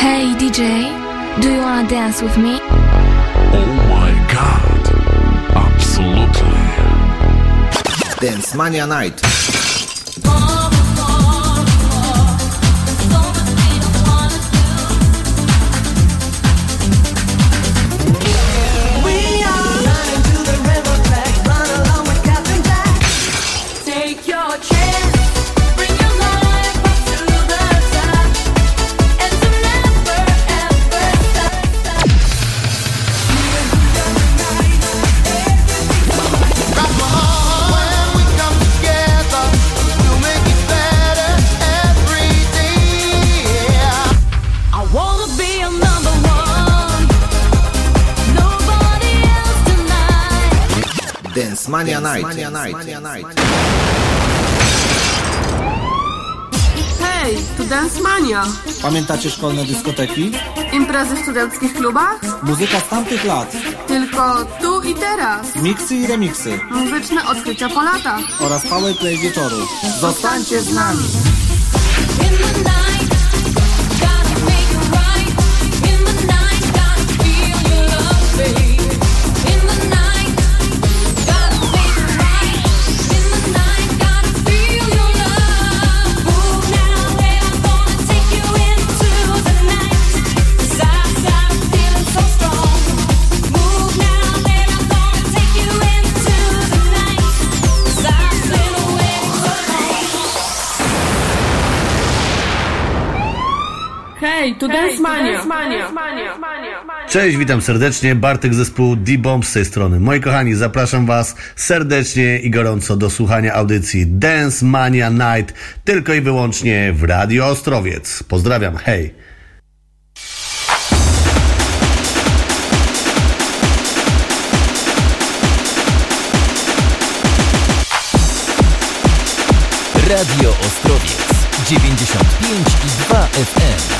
Hey DJ, do you wanna dance with me? Oh my god, absolutely. Dance Mania Night. Mania Night. Mania Night. Mania Night. Hej, tu Dance Mania. Pamiętacie szkolne dyskoteki? Imprezy w studenckich klubach? Muzyka z tamtych lat. Tylko tu i teraz. Miksy i remiksy. Muzyczne odkrycia po latach. Oraz powerplay wieczoru. Zostańcie z nami. Dancemania. Cześć, witam serdecznie. Bartek zespół D-Bomb z tej strony. Moi kochani, zapraszam Was serdecznie i gorąco do słuchania audycji Dance Mania Night tylko i wyłącznie w Radio Ostrowiec. Pozdrawiam, hej! Radio Ostrowiec 95 i 2 FM.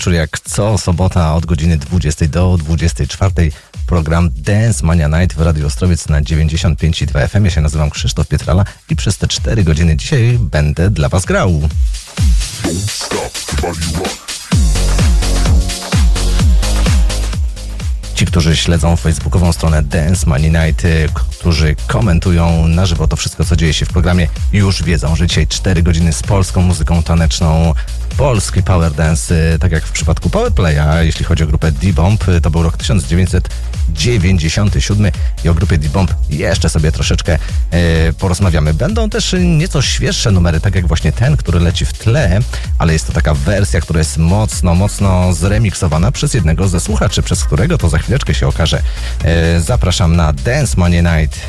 Wieczór, jak co sobota od godziny 20 do 24. Program Dance Mania Night w Radio Ostrowiec na 95,2 FM. Ja się nazywam Krzysztof Pietrala i przez te 4 godziny dzisiaj będę dla Was grał. Ci, którzy śledzą facebookową stronę Dance Money Night, y, którzy komentują na żywo to wszystko, co dzieje się w programie, już wiedzą, że dzisiaj 4 godziny z polską muzyką taneczną, polski power dance, y, tak jak w przypadku Powerplaya, jeśli chodzi o grupę D-Bomb, y, to był rok 1997 i o grupie D-Bomb jeszcze sobie troszeczkę e, porozmawiamy. Będą też nieco świeższe numery, tak jak właśnie ten, który leci w tle, ale jest to taka wersja, która jest mocno, mocno zremiksowana przez jednego ze słuchaczy, przez którego to za chwileczkę się okaże. Zapraszam na Dance Money Night.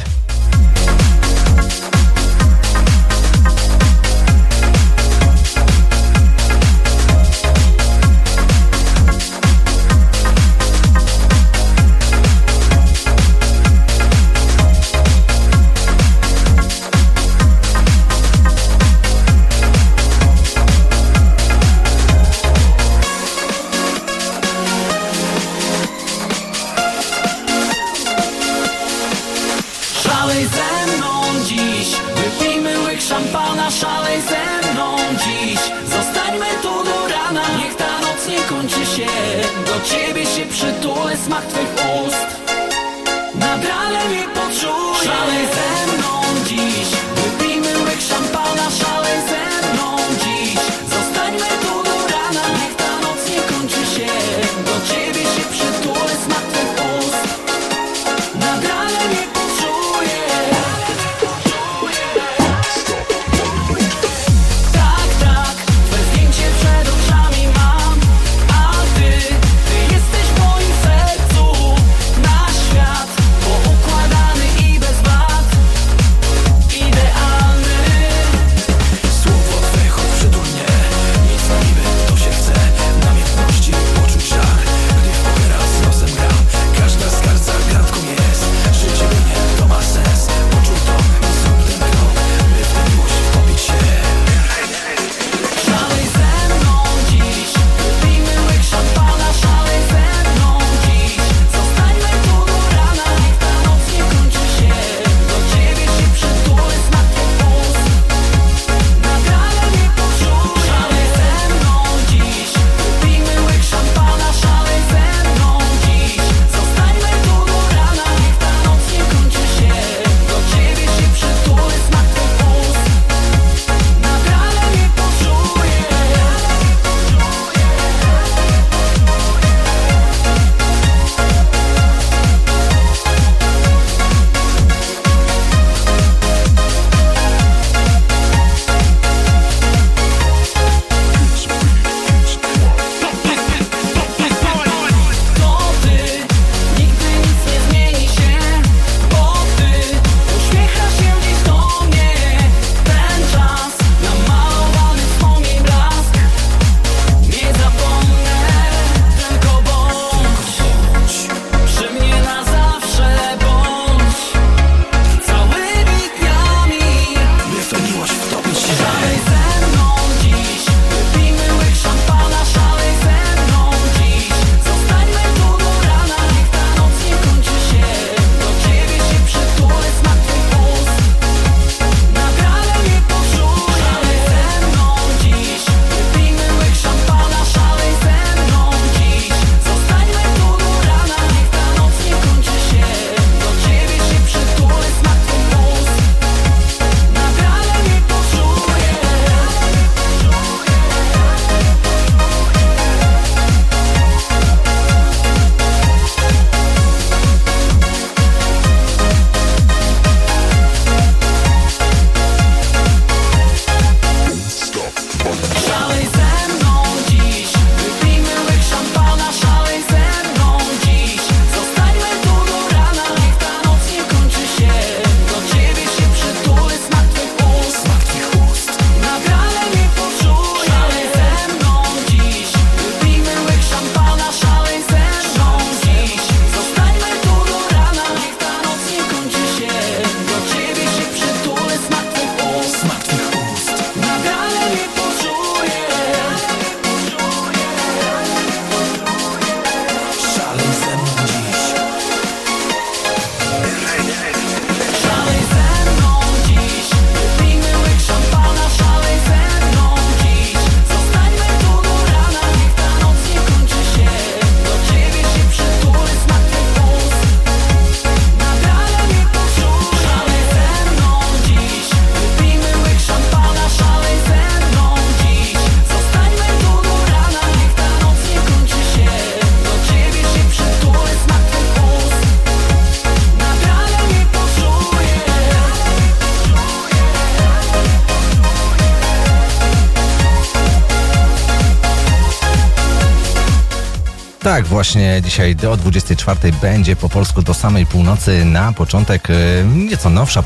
właśnie dzisiaj do 24 będzie po polsku do samej północy. Na początek y, nieco nowsza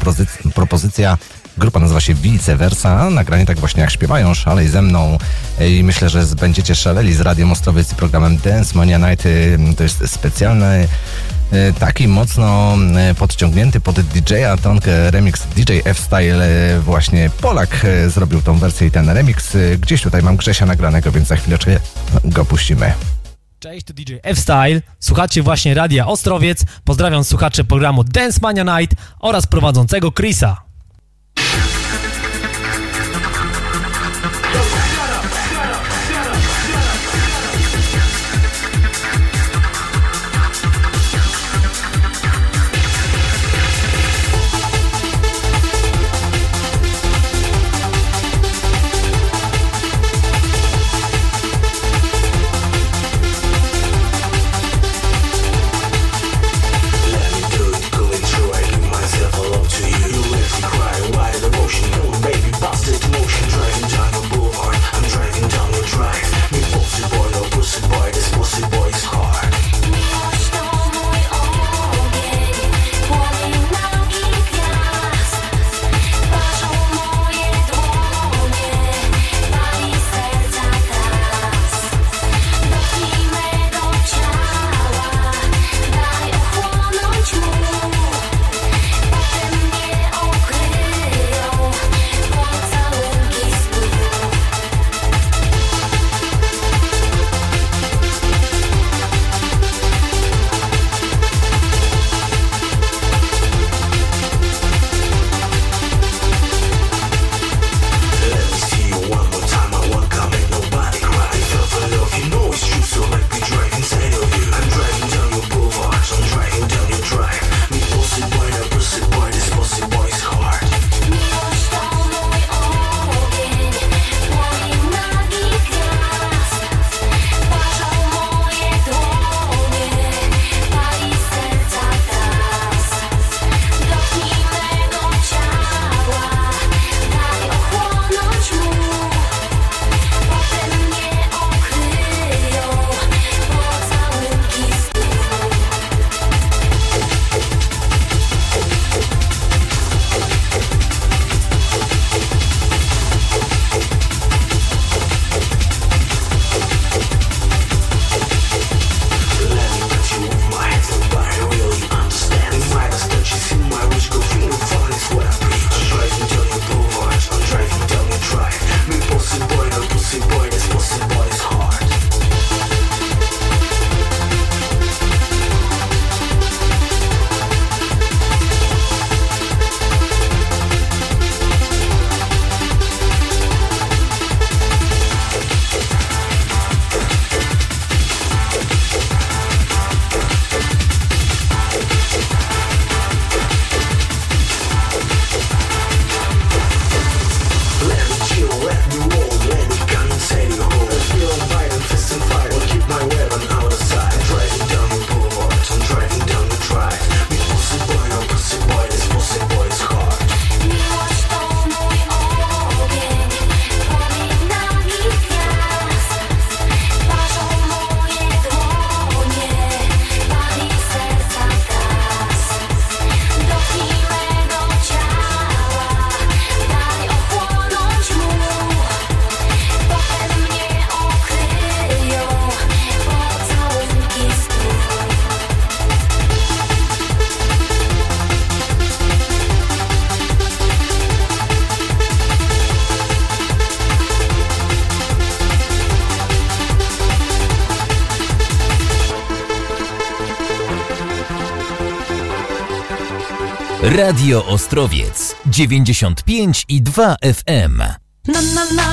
propozycja. Grupa nazywa się Vice Versa. Nagranie tak właśnie jak śpiewają, szalej ze mną. Y, I myślę, że będziecie szaleli z Radiem Ostrowiec i programem Dance Mania Night. Y, to jest specjalny taki mocno podciągnięty pod DJ-a Tonkę remix DJ F-Style właśnie Polak zrobił tą wersję i ten remix. Gdzieś tutaj mam Grzesia nagranego, więc za chwileczkę go puścimy. Cześć, to DJ F-Style. Słuchacie właśnie Radia Ostrowiec. Pozdrawiam słuchacze programu Dance Mania Night oraz prowadzącego Chrisa. Radio Ostrowiec 95 i 2 FM. Na, na, na,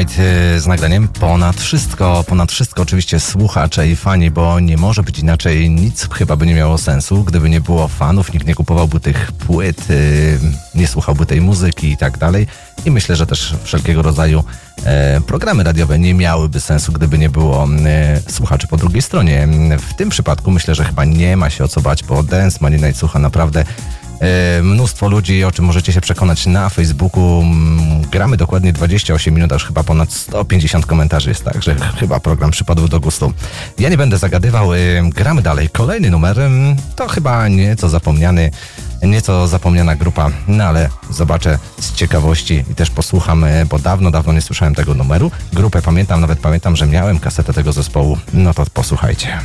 Inside y, z nagraniem Ponad Wszystko. Ponad Wszystko oczywiście słuchacze i fani, bo nie może być inaczej. Nic chyba by nie miało sensu, gdyby nie było fanów, nikt nie kupowałby tych płyt, y, nie słuchałby tej muzyki i tak dalej. I myślę, że też wszelkiego rodzaju e, programy radiowe nie miałyby sensu, gdyby nie było e, słuchaczy po drugiej stronie. W tym przypadku myślę, że chyba nie ma się o co bać, bo Dance Money Night słucha naprawdę e, mnóstwo ludzi, o czym możecie się przekonać na Facebooku gramy dokładnie 28 minut, aż chyba ponad 150 komentarzy jest, także chyba program przypadł do gustu. Ja nie będę zagadywał, y, gramy dalej. Kolejny numer y, to chyba nieco zapomniany, nieco zapomniana grupa, no ale zobaczę z ciekawości i też posłucham, y, bo dawno, dawno nie słyszałem tego numeru. Grupę pamiętam, nawet pamiętam, że miałem kasetę tego zespołu. No to posłuchajcie.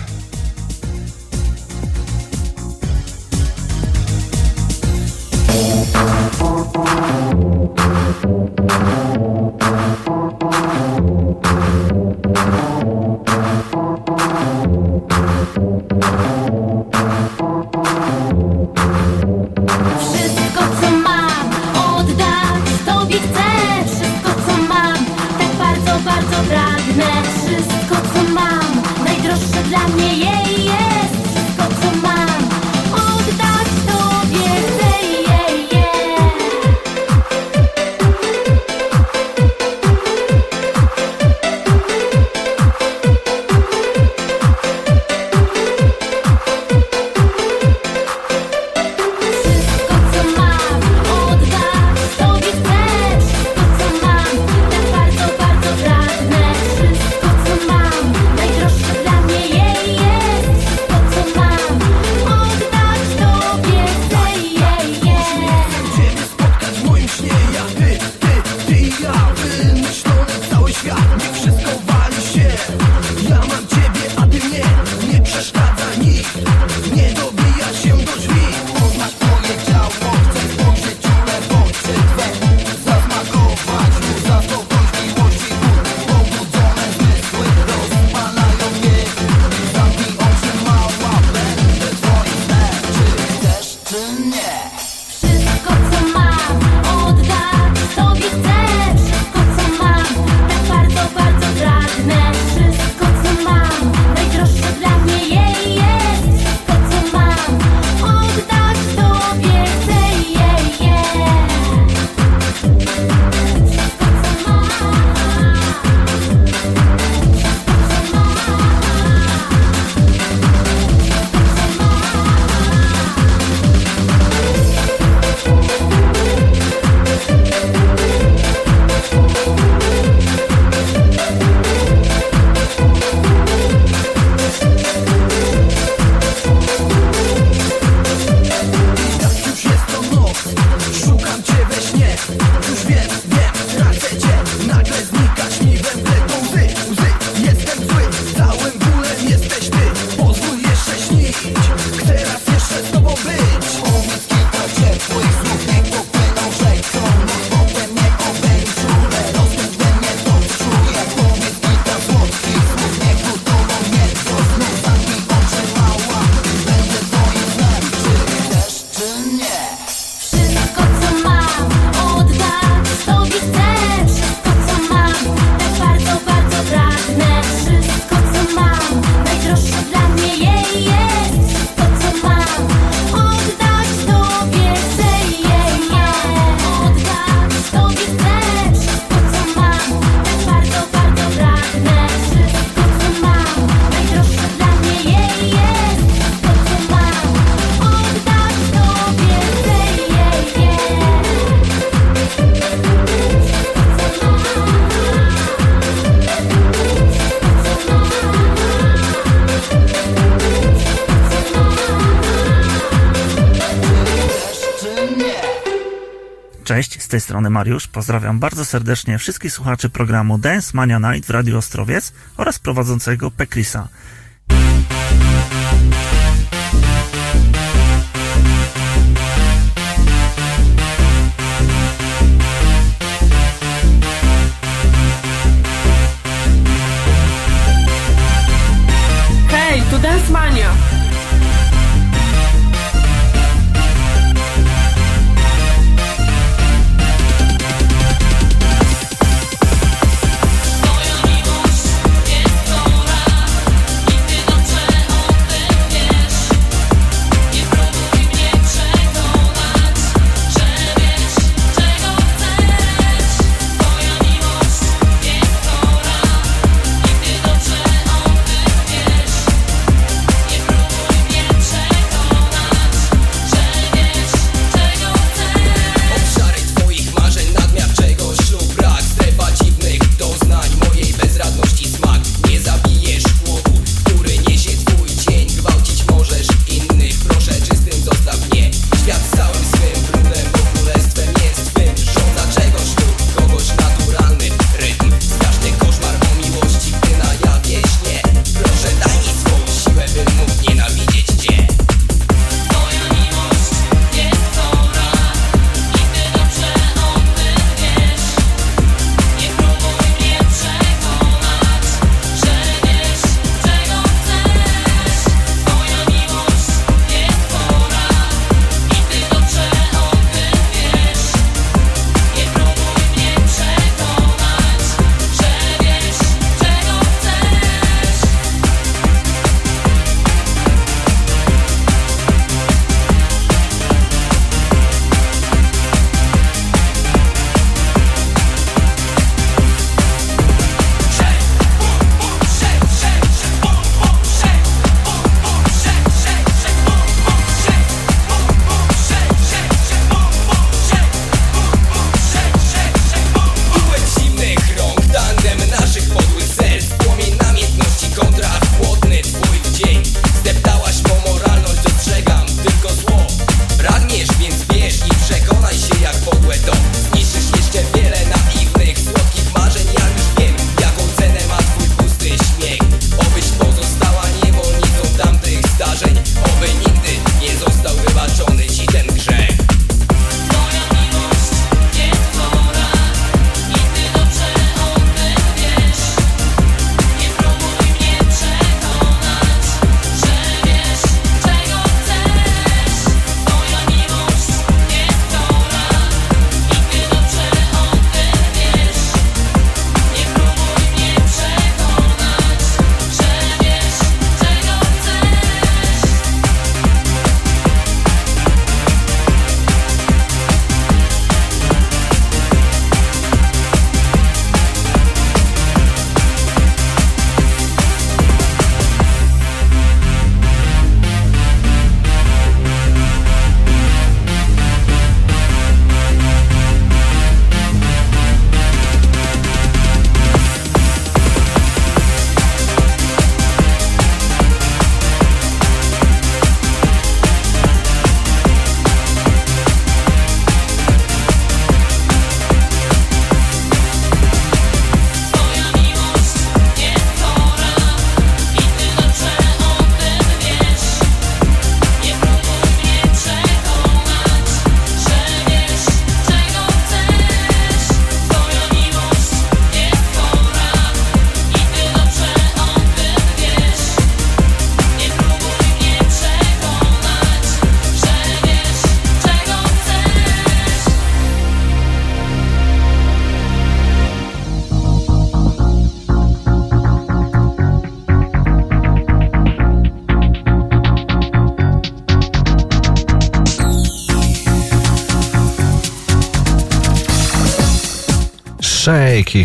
strony Mariusz. Pozdrawiam bardzo serdecznie wszystkich słuchaczy programu Dance Mania Night w Radiu Ostrowiec oraz prowadzącego Pekrisa.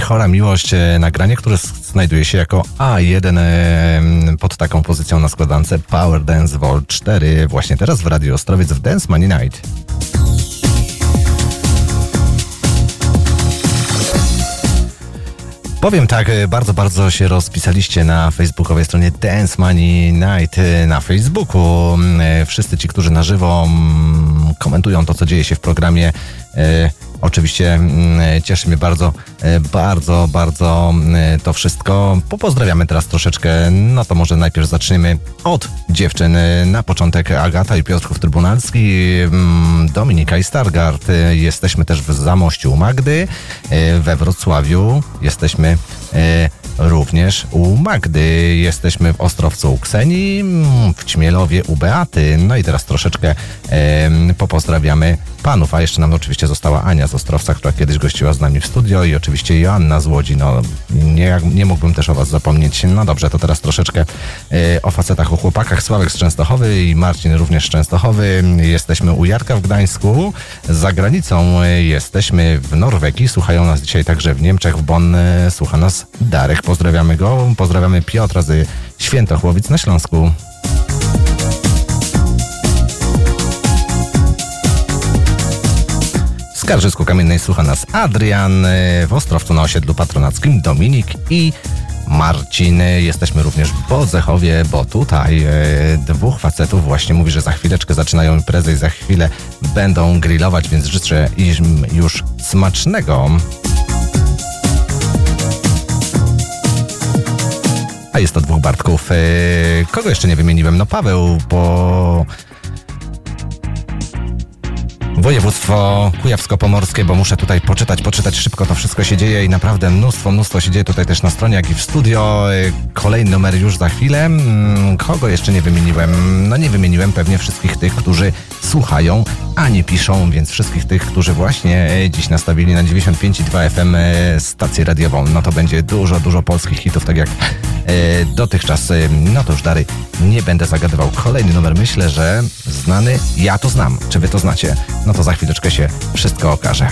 Chora Miłość, e, nagranie, które znajduje się jako A1 e, pod taką pozycją na składance Power Dance Vol 4 właśnie teraz w Radio Ostrowiec w Dance Money Night. Powiem tak, e, bardzo, bardzo się rozpisaliście na facebookowej stronie Dance Money Night na Facebooku. Wszyscy ci, którzy na żywo komentują to, co dzieje się w programie. Oczywiście cieszy mnie bardzo, bardzo, bardzo e, to wszystko. Popozdrawiamy teraz troszeczkę. No to może najpierw zaczniemy od dziewczyn. E, Na początek Agata i Piotrków Trybunalski, mm, Dominika i Stargard. E, Jesteśmy też w Zamościu Magdy, e, we Wrocławiu. Jesteśmy e, również u Magdy. Jesteśmy w Ostrowcu u Ksenii, mm, w Ćmielowie u Beaty. No i teraz troszeczkę popozdrawiamy panów, a jeszcze nam oczywiście została Ania z Ostrowca, która kiedyś gościła z nami w studio i oczywiście Joanna z Łodzi. No nie, nie mógłbym też o was zapomnieć. No dobrze, to teraz troszeczkę e, o facetach, o chłopakach. Sławek z Częstochowy i Marcin również z Częstochowy. Jesteśmy u Jarka w Gdańsku. Za granicą e, jesteśmy w Norwegii. Słuchają nas dzisiaj także w Niemczech, w Bonn. e, Słucha nas Darek. Pozdrawiamy go. Pozdrawiamy Piotra z Świętochłowic na Śląsku. W Skarżysku-Kamiennej słucha nas Adrian, e, w Ostrowcu na osiedlu patronackim Dominik i Marcin. Jesteśmy również w bo tutaj e, dwóch facetów właśnie mówi, że za chwileczkę zaczynają imprezę i za chwilę będą grillować, więc życzę im już smacznego. A jest to dwóch Bartków. E, Kogo jeszcze nie wymieniłem? No Paweł, bo Województwo kujawsko-pomorskie, bo muszę tutaj poczytać, poczytać szybko, to wszystko się dzieje i naprawdę mnóstwo, mnóstwo się dzieje tutaj też na stronie, jak i w studio. Kolejny numer już za chwilę. Mm, Kogo jeszcze nie wymieniłem? No nie wymieniłem pewnie wszystkich tych, którzy słuchają, a nie piszą, więc wszystkich tych, którzy właśnie e, dziś nastawili na 95,2 FM e, stację radiową. No to będzie dużo, dużo polskich hitów, tak jak dotychczas. E, No to już dalej nie będę zagadywał. Kolejny numer myślę, że znany. Ja to znam. Czy wy to znacie? No to za chwileczkę się wszystko okaże.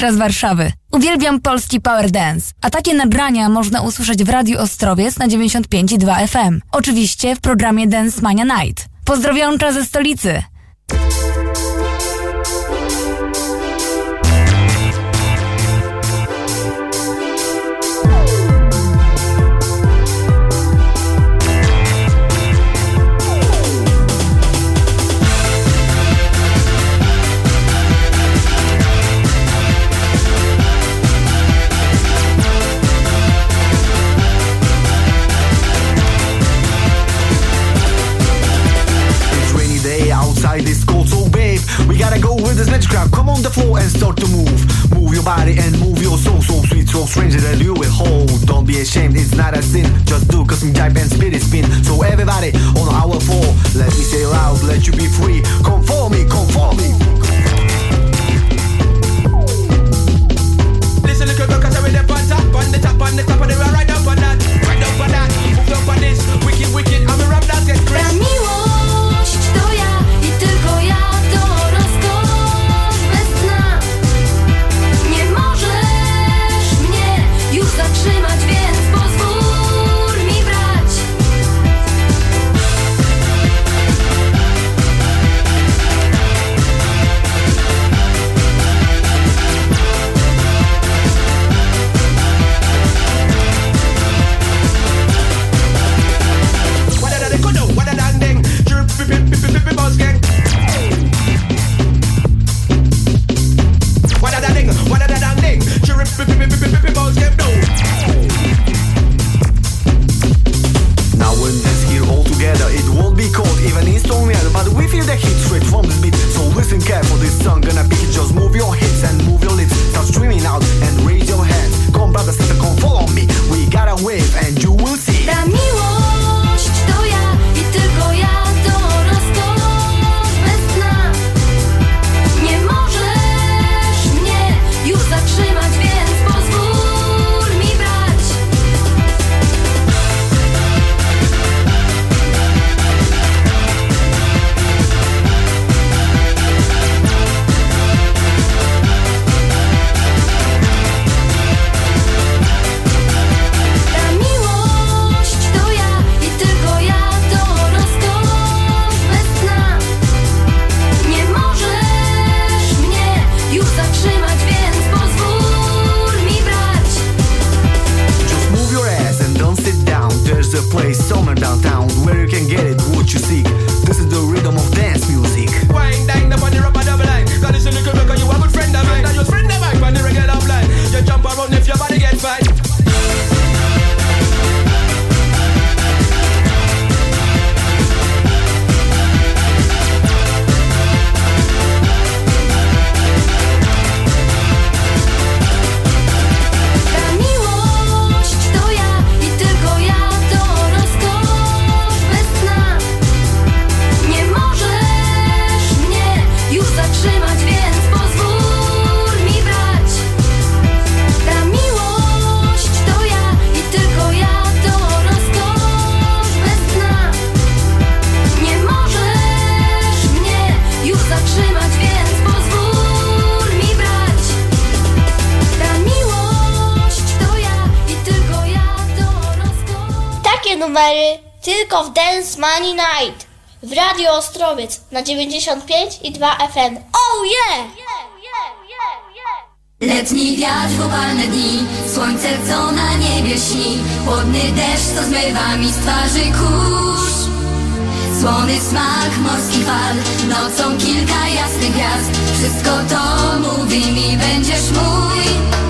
Z Warszawy. Uwielbiam polski power dance, a takie nagrania można usłyszeć w Radiu Ostrowiec na 95,2 FM. Oczywiście w programie Dance Mania Night. Pozdrowionka ze stolicy. This magic crowd. Come on the floor and start to move. Move your body and move your soul, so sweet, so strange that you will hold. Don't be ashamed, it's not a sin. Just do custom jive and spirit spin. So everybody on our floor, let me say loud, let you be free. Come for me, come for me. Listen, little girl, cause I'm with the on top, on the top, on the top, and we're right up on that, right up on that, moved up on this, wicked, wicked, I'm a rap that get Ta crazy. Na 95 i 2 FM. Oh yeah! Letni wiatr w upalne dni, słońce co na niebie śni, chłodny deszcz co zmywa mi z twarzy kurz. Słony smak morskich fal, nocą kilka jasnych gwiazd, wszystko to mówi mi będziesz mój.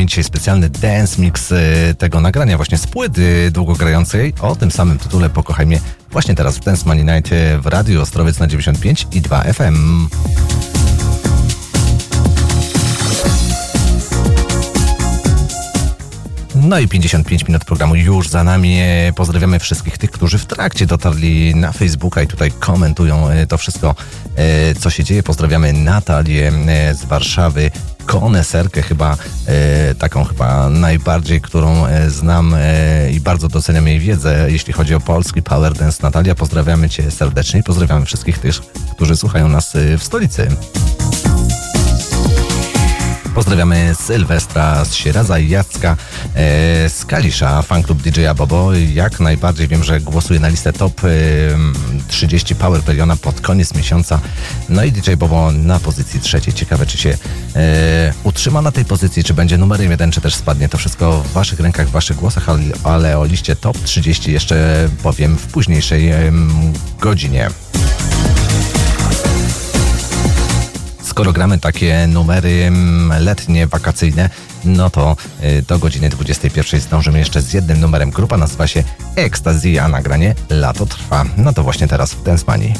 Mnie dzisiaj specjalny dance mix e, tego nagrania właśnie z płyty długogrającej o tym samym tytule Pokochaj mnie właśnie teraz w Dance Money Night e, w Radiu Ostrowiec na 95 i 2 FM. No i 55 minut programu już za nami. E, Pozdrawiamy wszystkich tych, którzy w trakcie dotarli na Facebooka i tutaj komentują to wszystko, co się dzieje. Pozdrawiamy Natalię z Warszawy, koneserkę chyba, e, taką chyba najbardziej, którą e, znam e, i bardzo doceniam jej wiedzę, jeśli chodzi o polski Power Dance. Natalia, pozdrawiamy Cię serdecznie i pozdrawiamy wszystkich tych, którzy słuchają nas w stolicy. Pozdrawiamy Sylwestra z Sieradza i Jacka e, z Kalisza, fanklub DJ-a Bobo. Jak najbardziej wiem, że głosuje na listę top e, 30 Power Peliona pod koniec miesiąca. No i DJ Bobo na pozycji trzeciej. Ciekawe, czy się e, utrzyma na tej pozycji, czy będzie numerem jeden, czy też spadnie. To wszystko w Waszych rękach, w Waszych głosach, ale, ale o liście top 30 jeszcze powiem w późniejszej godzinie. Skoro gramy takie numery mm, letnie, wakacyjne, no to y, do godziny 21 zdążymy jeszcze z jednym numerem. Grupa nazywa się Ecstasy, a nagranie Lato trwa. No to właśnie teraz w Dance Money.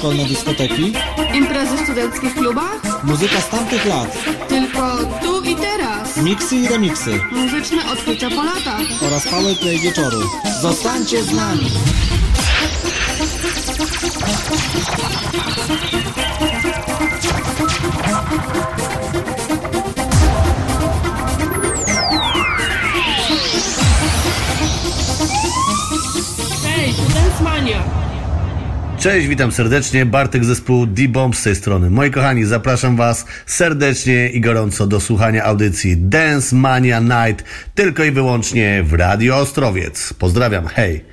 szkolne dyskoteki? Imprezy w studenckich klubach? Muzyka z tamtych lat. Tylko tu i teraz. Miksy i remiksy. Muzyczne odkrycia po latach. Oraz powerplay wieczoru. Zostańcie z nami! Cześć, witam serdecznie. Bartek zespół D-Bomb z tej strony. Moi kochani, zapraszam Was serdecznie i gorąco do słuchania audycji Dance Mania Night tylko i wyłącznie w Radio Ostrowiec. Pozdrawiam, hej!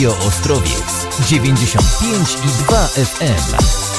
Radio Ostrowiec 95 i 2 FM.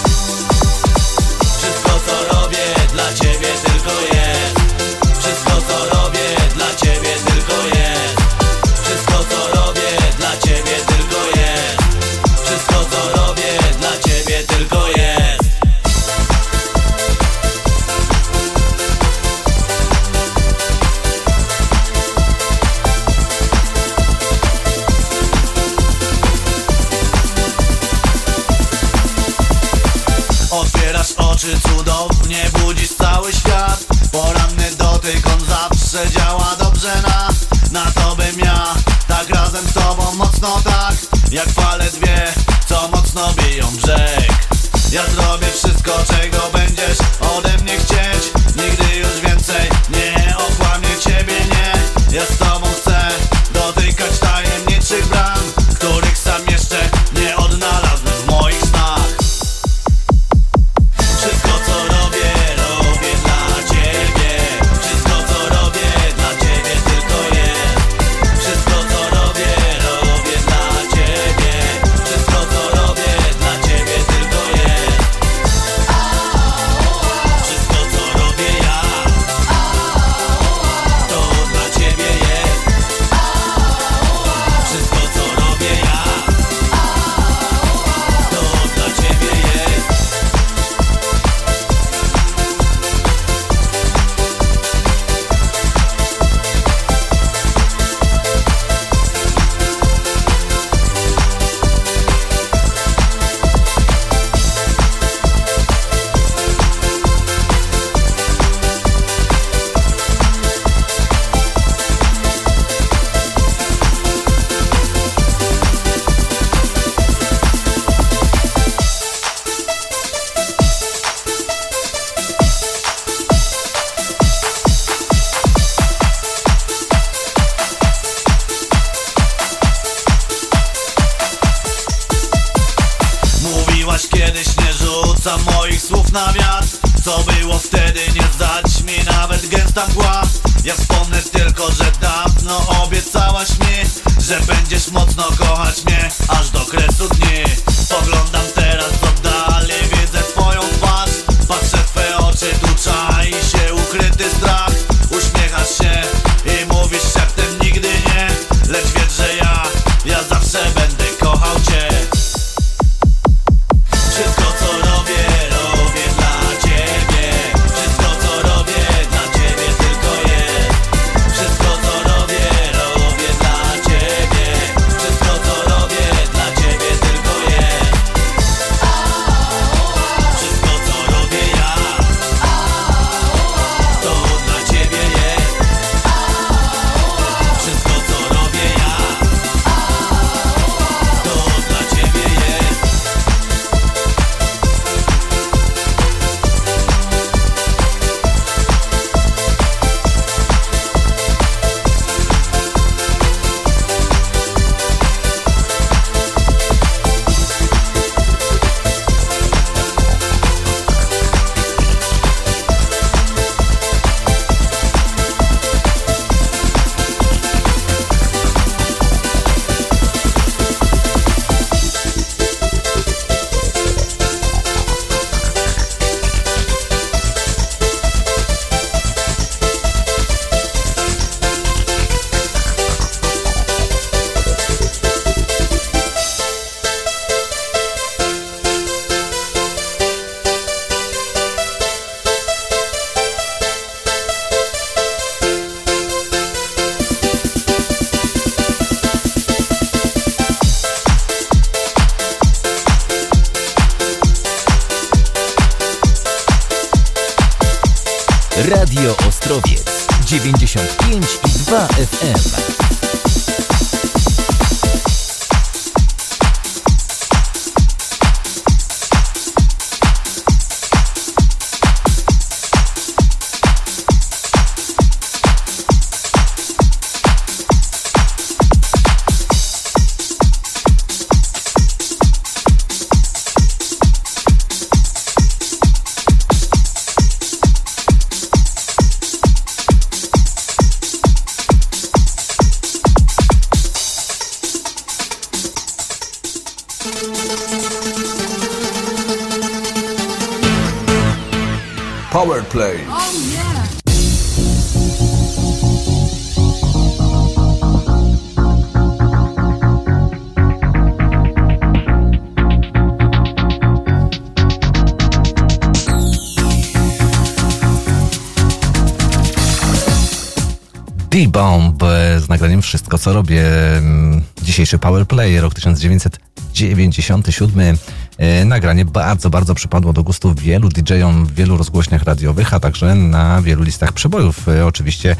Co robię. Mm, Dzisiejszy Powerplay, rok 1997. E, Nagranie bardzo, bardzo przypadło do gustu wielu DJ-om w wielu rozgłośniach radiowych, a także na wielu listach przebojów. E, Oczywiście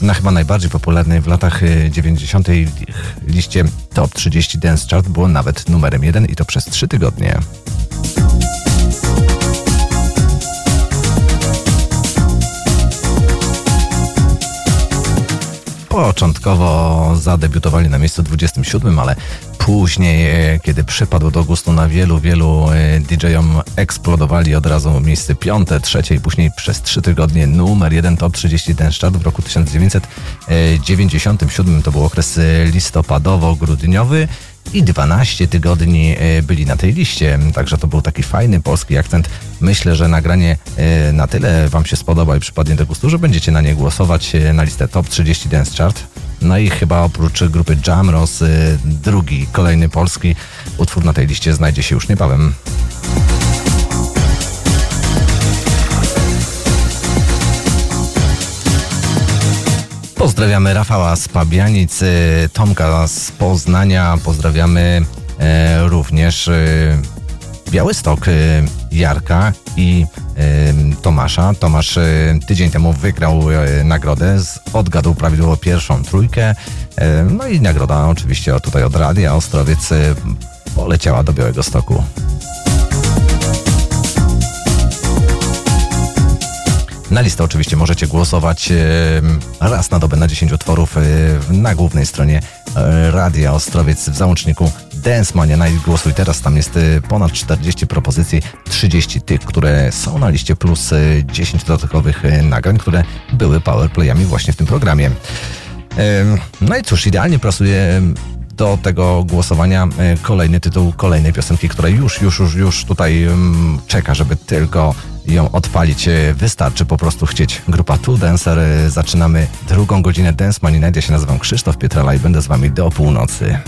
na chyba najbardziej popularnej w latach e, 90. liście Top 30 Dance Chart było nawet numerem jeden i to przez trzy tygodnie. Początkowo zadebiutowali na miejscu 27, ale później, e, kiedy przypadł do gustu na wielu, wielu e, DJ-om, eksplodowali od razu miejsce piąte, trzecie i później przez trzy tygodnie numer jeden top 30 ten chart w roku 1997. To był okres e, listopadowo-grudniowy i 12 tygodni e, byli na tej liście, także to był taki fajny polski akcent. Myślę, że nagranie e, na tyle Wam się spodoba i przypadnie do gustu, że będziecie na nie głosować e, na listę Top 30 Dance Chart. No i chyba oprócz grupy Jamros, e, drugi, kolejny polski utwór na tej liście znajdzie się już niebawem. Pozdrawiamy Rafała z Pabianic, y, Tomka z Poznania, pozdrawiamy e, również e, Białystok, e, Jarka i e, Tomasza. Tomasz e, tydzień temu wygrał e, nagrodę, odgadł prawidłowo pierwszą trójkę. E, no i nagroda oczywiście tutaj od Radia Ostrowiec poleciała do Białego Stoku. Na listę oczywiście możecie głosować raz na dobę na 10 utworów na głównej stronie Radia Ostrowiec w załączniku Dance Mania Night. Głosuj teraz, tam jest ponad 40 propozycji, 30 tych, które są na liście, plus e, 10 dodatkowych e, nagrań, które były powerplayami właśnie w tym programie. No i cóż, idealnie pasuje do tego głosowania e, kolejny tytuł kolejnej piosenki, która już, już, już, już tutaj czeka, żeby tylko ją odpalić. E, Wystarczy po prostu chcieć. Grupa Two Dancer. e, Zaczynamy drugą godzinę Dance Money Night. Ja się nazywam Krzysztof Pietrala i będę z wami do północy.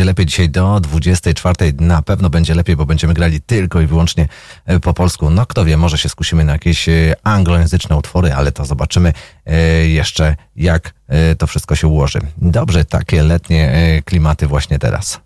Będzie lepiej dzisiaj do 24. Na pewno będzie lepiej, bo będziemy grali tylko i wyłącznie e, po polsku. No kto wie, może się skusimy na jakieś e, anglojęzyczne utwory, ale to zobaczymy e, jeszcze, jak to wszystko się ułoży. Dobrze, takie letnie klimaty właśnie teraz.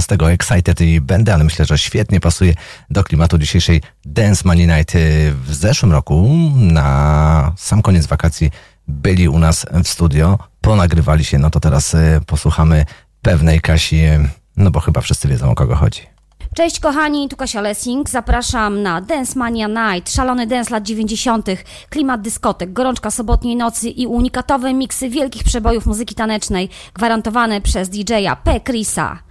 2018, Excited i będę, ale myślę, że świetnie pasuje do klimatu dzisiejszej Dance Money Night. W zeszłym roku na sam koniec wakacji byli u nas w studio, ponagrywali się, no to teraz y, posłuchamy pewnej Kasi, y, no bo chyba wszyscy wiedzą o kogo chodzi. Cześć kochani, tu Kasia Lessing. Zapraszam na Dance Mania Night, szalony dance lat 90., klimat dyskotek, gorączka sobotniej nocy i unikatowe miksy wielkich przebojów muzyki tanecznej, gwarantowane przez DJ-a P. Chrisa.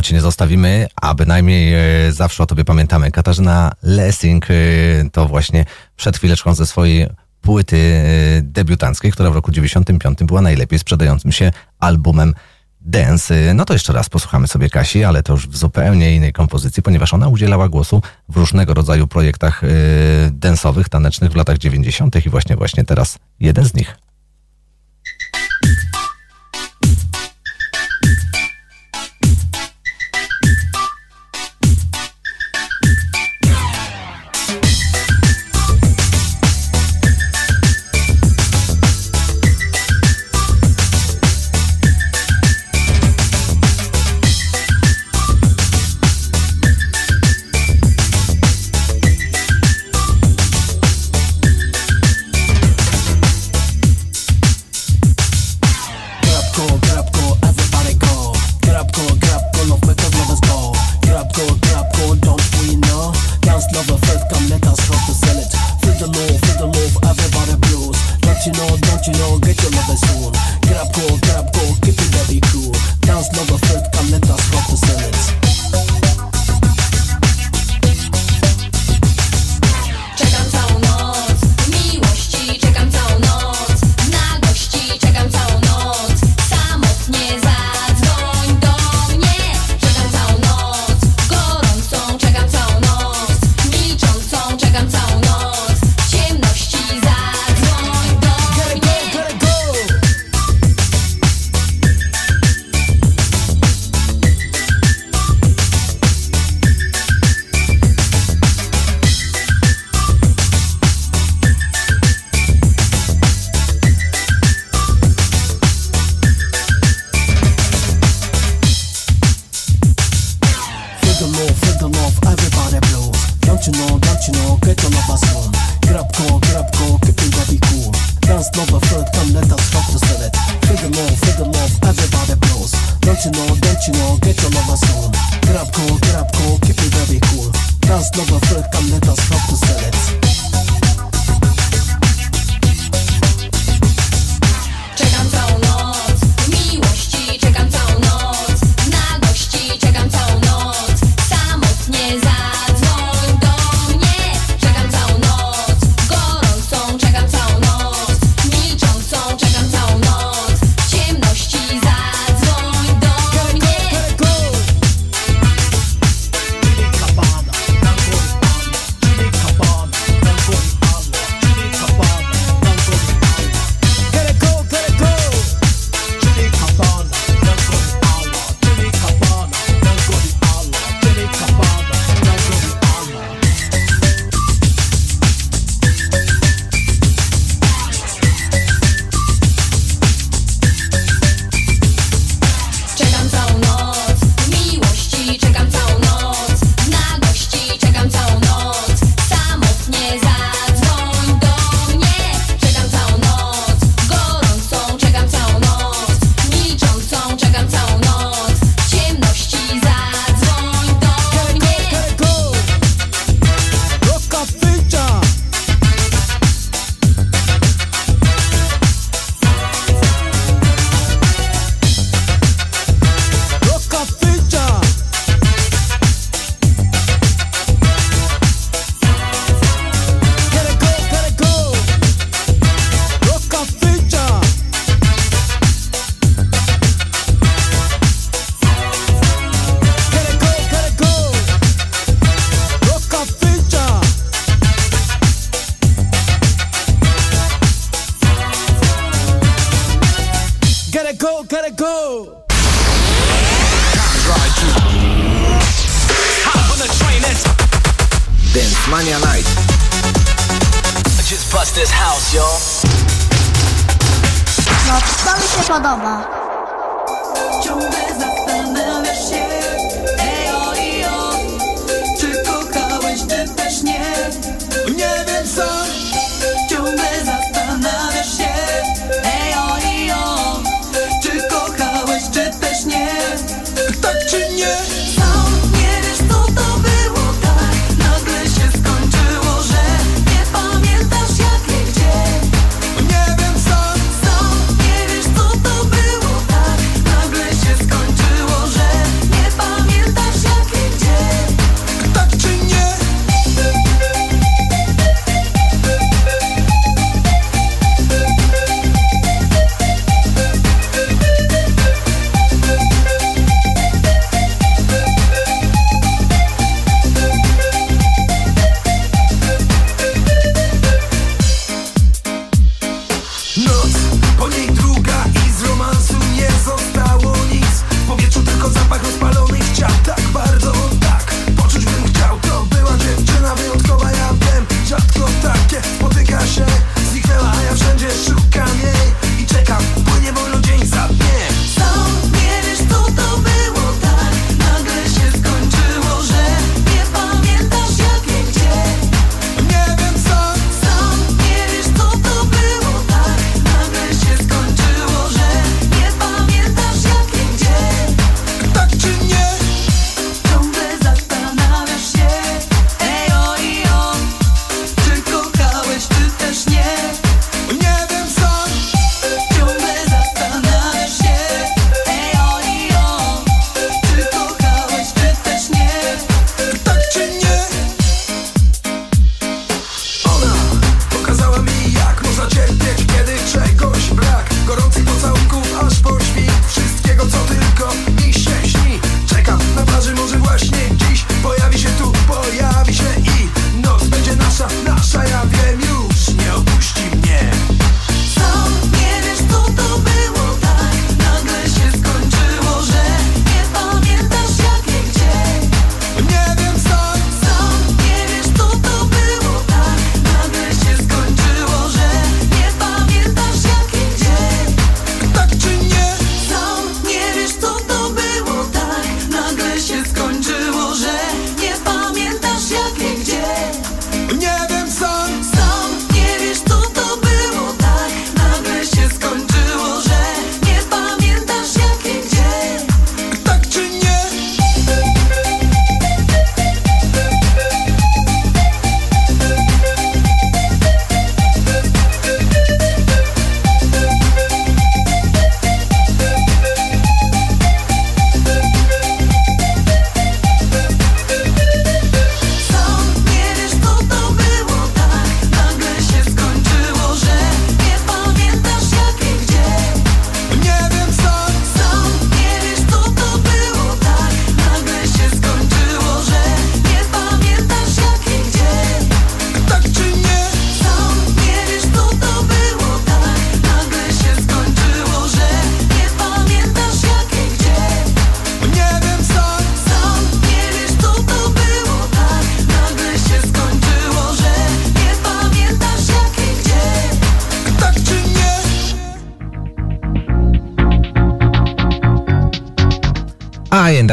pewno Cię nie zostawimy, a bynajmniej e, zawsze o Tobie pamiętamy. Katarzyna Lessing e, to właśnie przed chwileczką ze swojej płyty e, debiutanckiej, która w roku 95 była najlepiej sprzedającym się albumem dance. No to jeszcze raz posłuchamy sobie Kasi, ale to już w zupełnie innej kompozycji, ponieważ ona udzielała głosu w różnego rodzaju projektach densowych, tanecznych w latach 90. i właśnie właśnie teraz jeden z nich.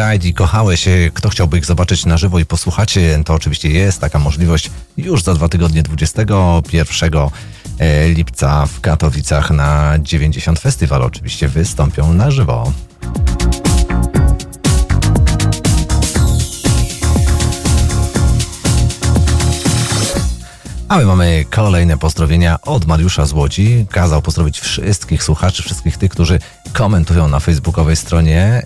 And I kochałeś, e, kto chciałby ich zobaczyć na żywo i posłuchać, e, to oczywiście jest taka możliwość już za dwa tygodnie, 21 e, lipca w Katowicach na 90 Festiwal oczywiście wystąpią na żywo. A my mamy kolejne pozdrowienia od Mariusza z Łodzi. Kazał pozdrowić wszystkich słuchaczy, wszystkich tych, którzy komentują na facebookowej stronie.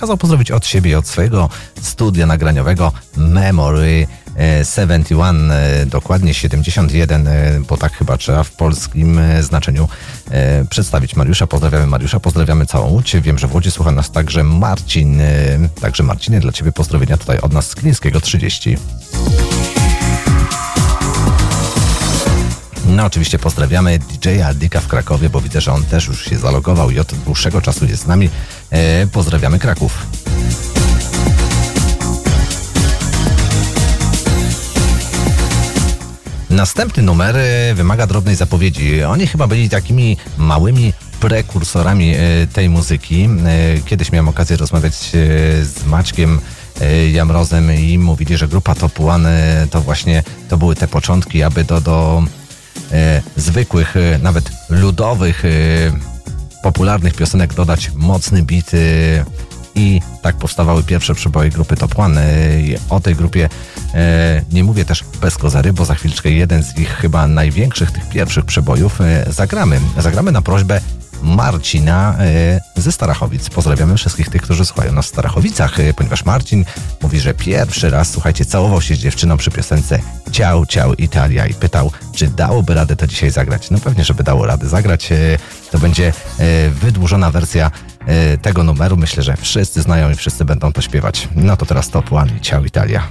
Kazał pozdrowić od siebie od swojego studia nagraniowego Memory e, 71, e, dokładnie 71, e, bo tak chyba trzeba w polskim e, znaczeniu e, przedstawić Mariusza. Pozdrawiamy Mariusza, pozdrawiamy całą Łódź. Wiem, że w Łodzi słucha nas także Marcin. e, Także Marcinie, dla Ciebie pozdrowienia tutaj od nas z Klińskiego 30. No oczywiście pozdrawiamy DJ-a Dika w Krakowie, bo widzę, że on też już się zalogował i od dłuższego czasu jest z nami. E, pozdrawiamy Kraków. Następny numer e, wymaga drobnej zapowiedzi. Oni chyba byli takimi małymi prekursorami e, tej muzyki. E, Kiedyś miałem okazję rozmawiać z Maćkiem Jamrozem i mówili, że grupa Top One to właśnie to były te początki, aby do, do zwykłych, e, nawet ludowych, e, popularnych piosenek dodać mocny e, i tak powstawały pierwsze przeboje grupy Top One. O tej grupie e, nie mówię też bez kozary, bo za chwileczkę jeden z ich chyba największych, tych pierwszych przebojów e, zagramy. Zagramy na prośbę Marcina e, ze Starachowic. Pozdrawiamy wszystkich tych, którzy słuchają nas w Starachowicach, ponieważ Marcin mówi, że pierwszy raz, słuchajcie, całował się z dziewczyną przy piosence Ciao, ciao Italia i pytał, czy dałoby radę to dzisiaj zagrać. No pewnie, żeby dało radę zagrać. To będzie wydłużona wersja tego numeru. Myślę, że wszyscy znają i wszyscy będą to śpiewać. No to teraz Top One i Ciao Italia.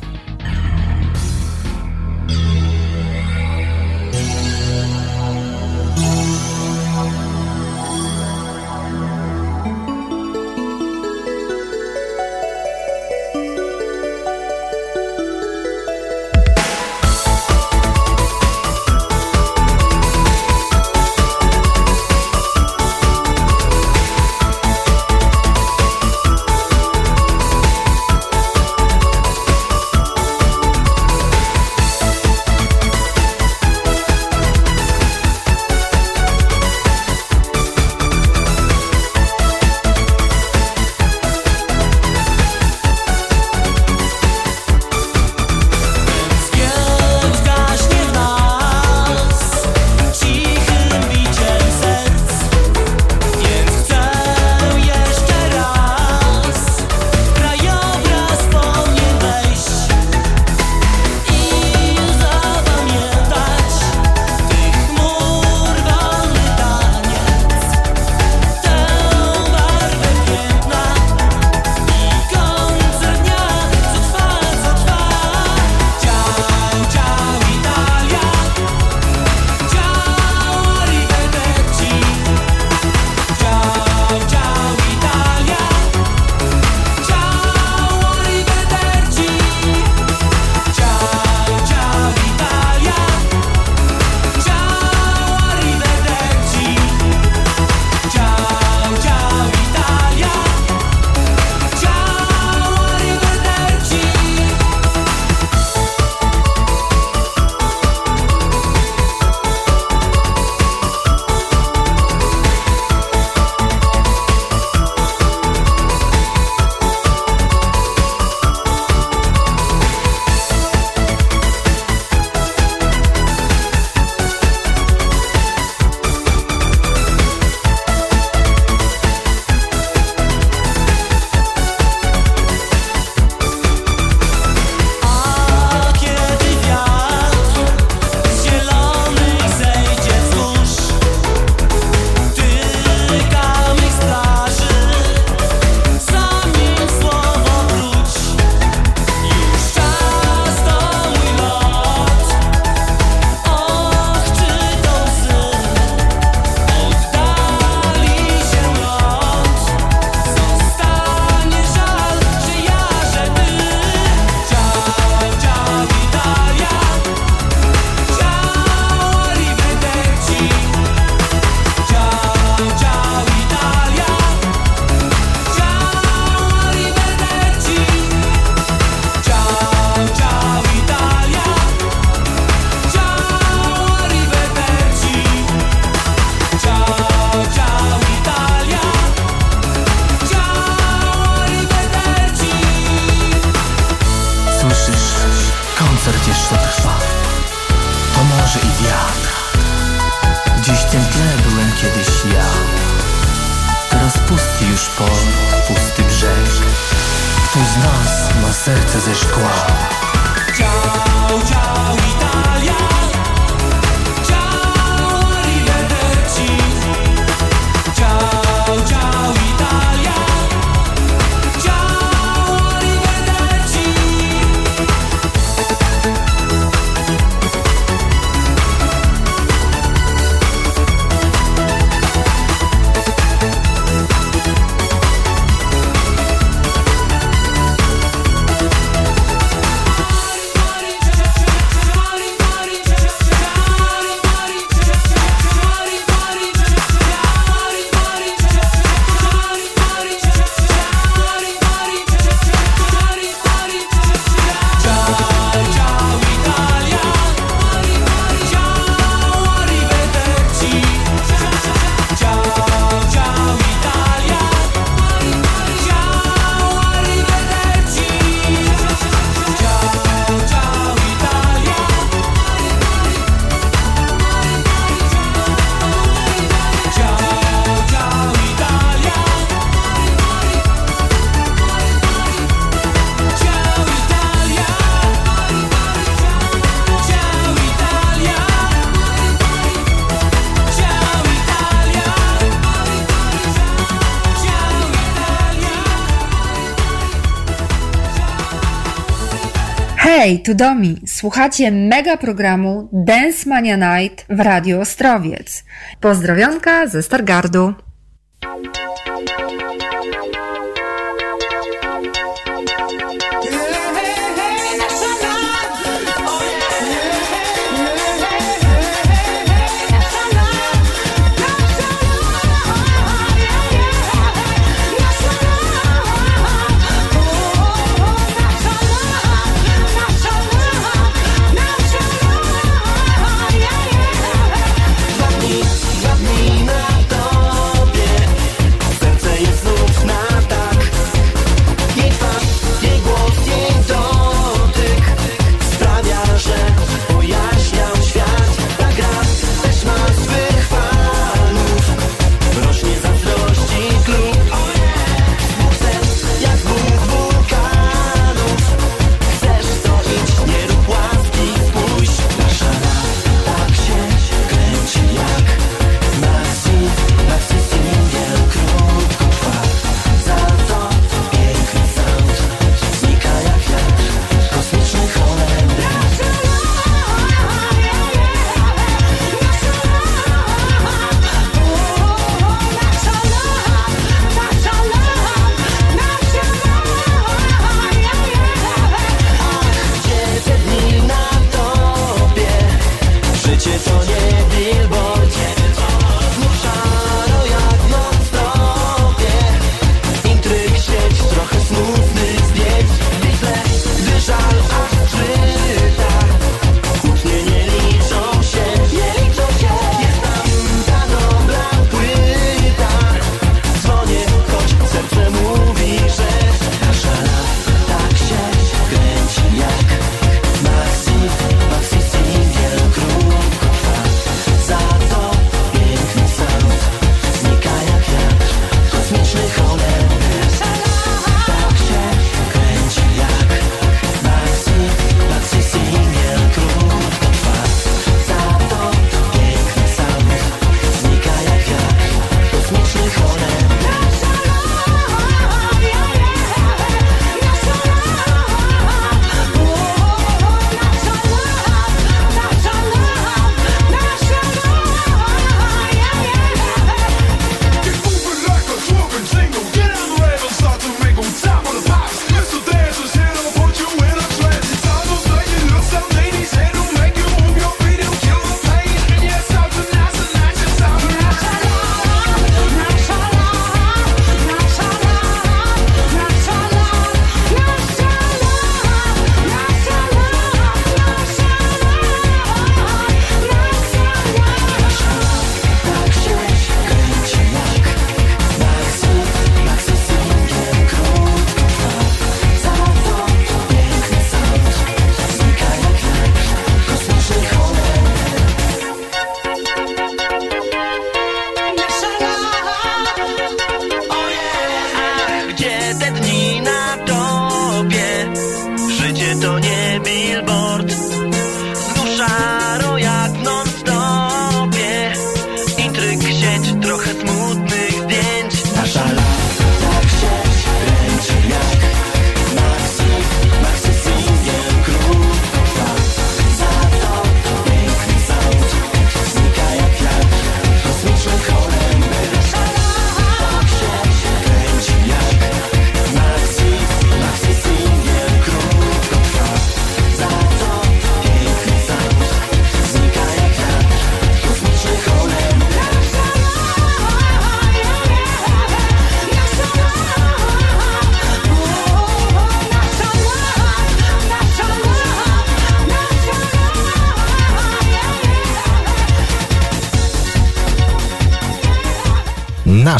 Hej, tu Domi. Słuchacie mega programu Dance Mania Night w Radio Ostrowiec. Pozdrowionka ze Stargardu.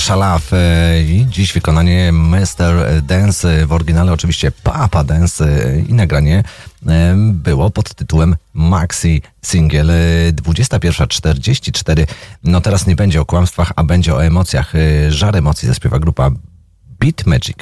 Szalaf. I dziś wykonanie Mr. Dance w oryginale oczywiście Papa Dance i nagranie było pod tytułem Maxi Single y, 21.44. No teraz nie będzie o kłamstwach, a będzie o emocjach. Y, żar emocji zaśpiewa grupa Beat Magic.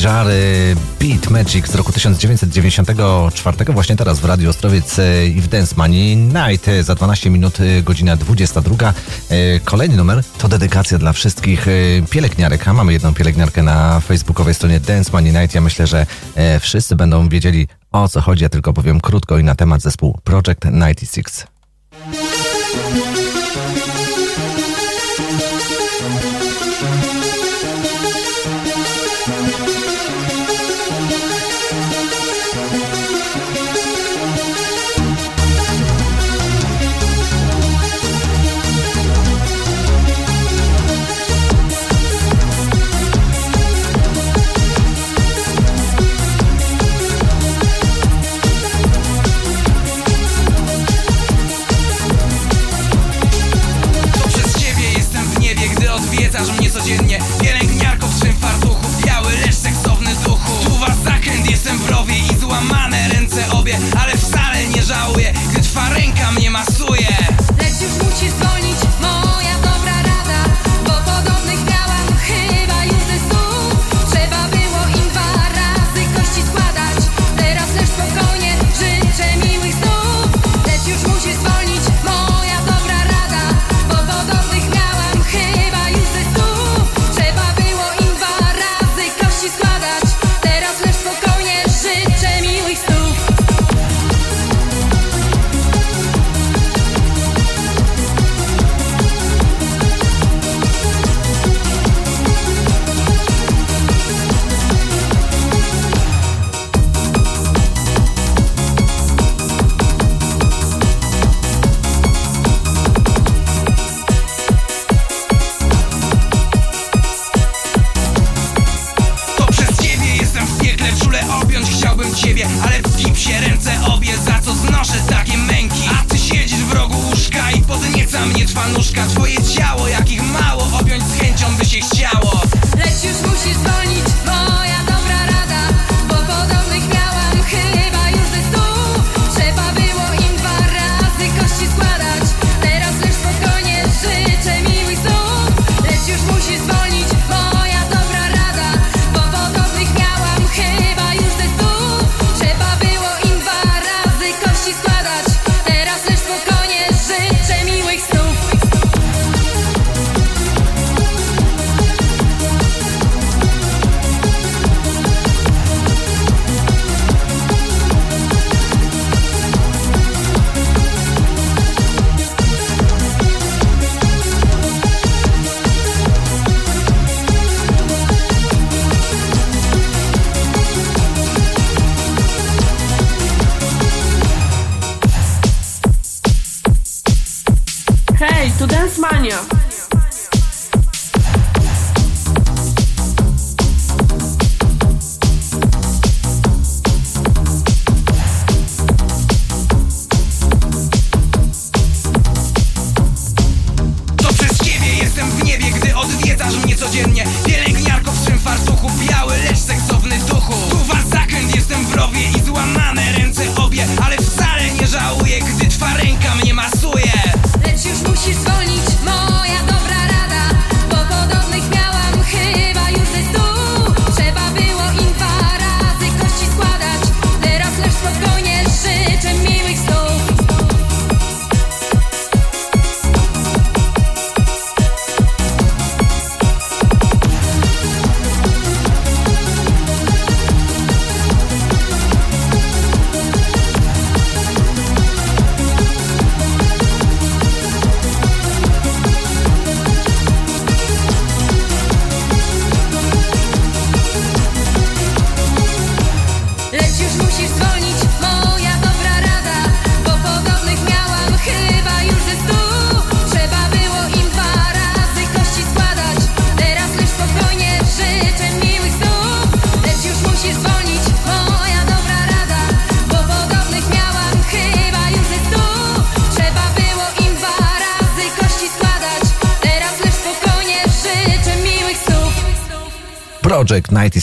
Bizarre Beat Magic z roku 1994, właśnie teraz w Radio Ostrowiec e, i w Dance Money Night. E, za 12 minut, e, godzina 22. Kolejny numer to dedykacja dla wszystkich pielęgniarek, a mamy jedną pielęgniarkę na facebookowej stronie Dance Money Night. Ja myślę, że wszyscy będą wiedzieli o co chodzi, ja tylko powiem krótko i na temat zespół Project 96.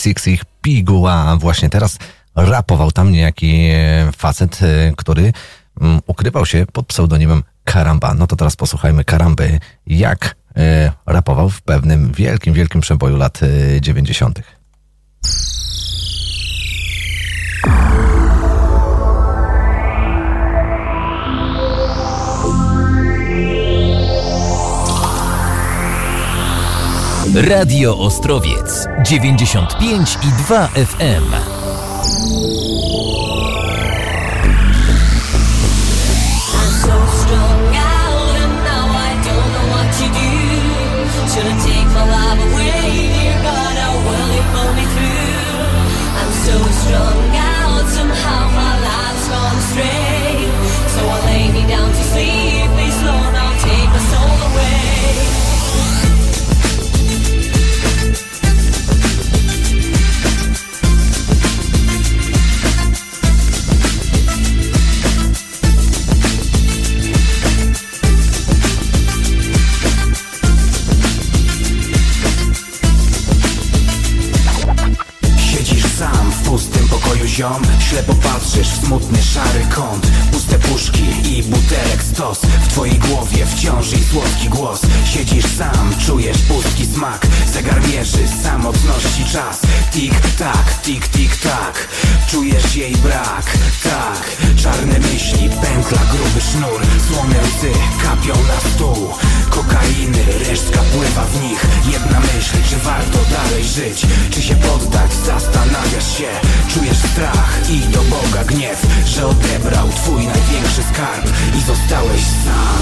XXX Piguła. Właśnie teraz rapował tam niejaki e, facet, e, który mm, ukrywał się pod pseudonimem Karamba. No to teraz posłuchajmy Karamby, jak e, rapował w pewnym wielkim, wielkim przeboju lat 90. Radio Ostrowiec 95 i 2 FM. i do Boga gniew Że odebrał twój największy skarb i zostałeś sam.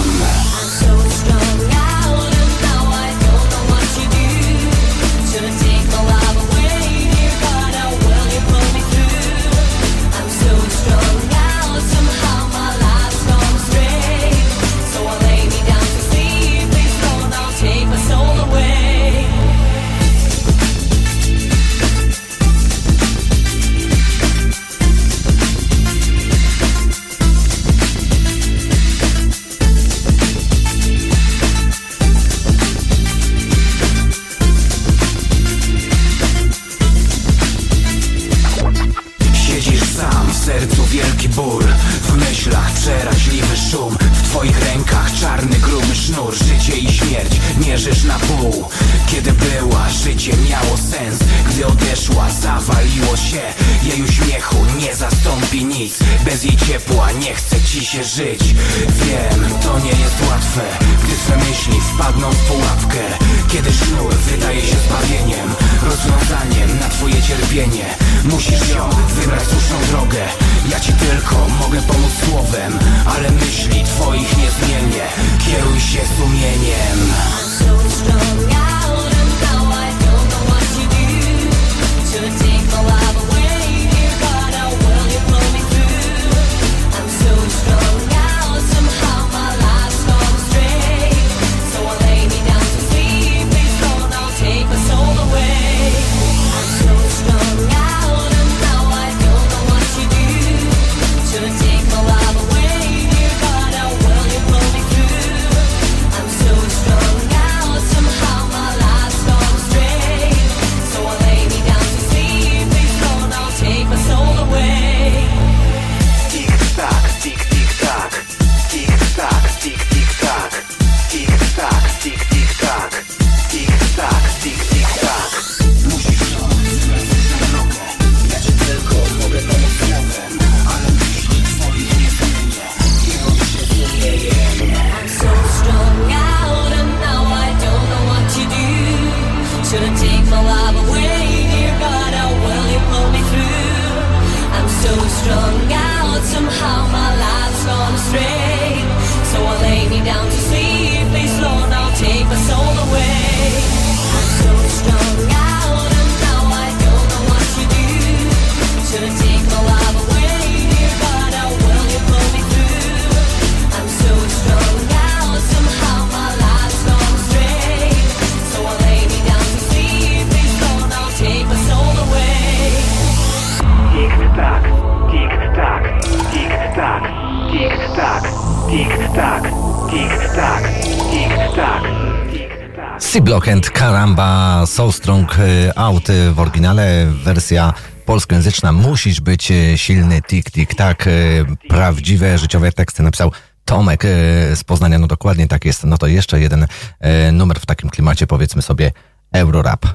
oryginale wersja polskojęzyczna Musisz być e, silny, tik, tik, tak. E, prawdziwe życiowe teksty napisał Tomek e, z Poznania. No dokładnie tak jest. No to jeszcze jeden numer w takim klimacie, powiedzmy sobie, Eurorap.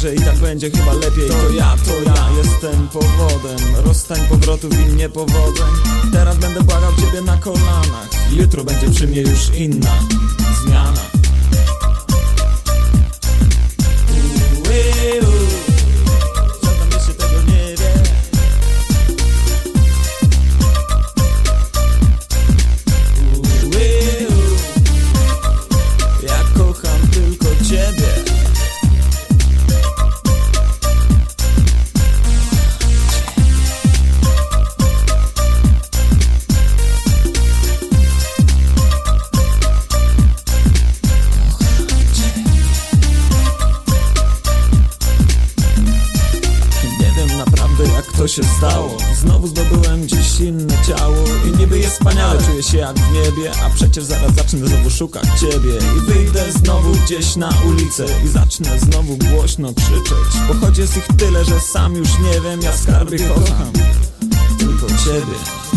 że i tak będzie chyba lepiej. To ja, to ja jestem powodem Rozstań powrotów i niepowodzeń Teraz będę błagał ciebie na kolanach. Jutro będzie przy mnie już inna. Szukać ciebie. I wyjdę znowu gdzieś na ulicę I zacznę znowu głośno krzyczeć. Bo choć jest ich tyle, że sam już nie wiem Ja skarbie kocham. Tylko ciebie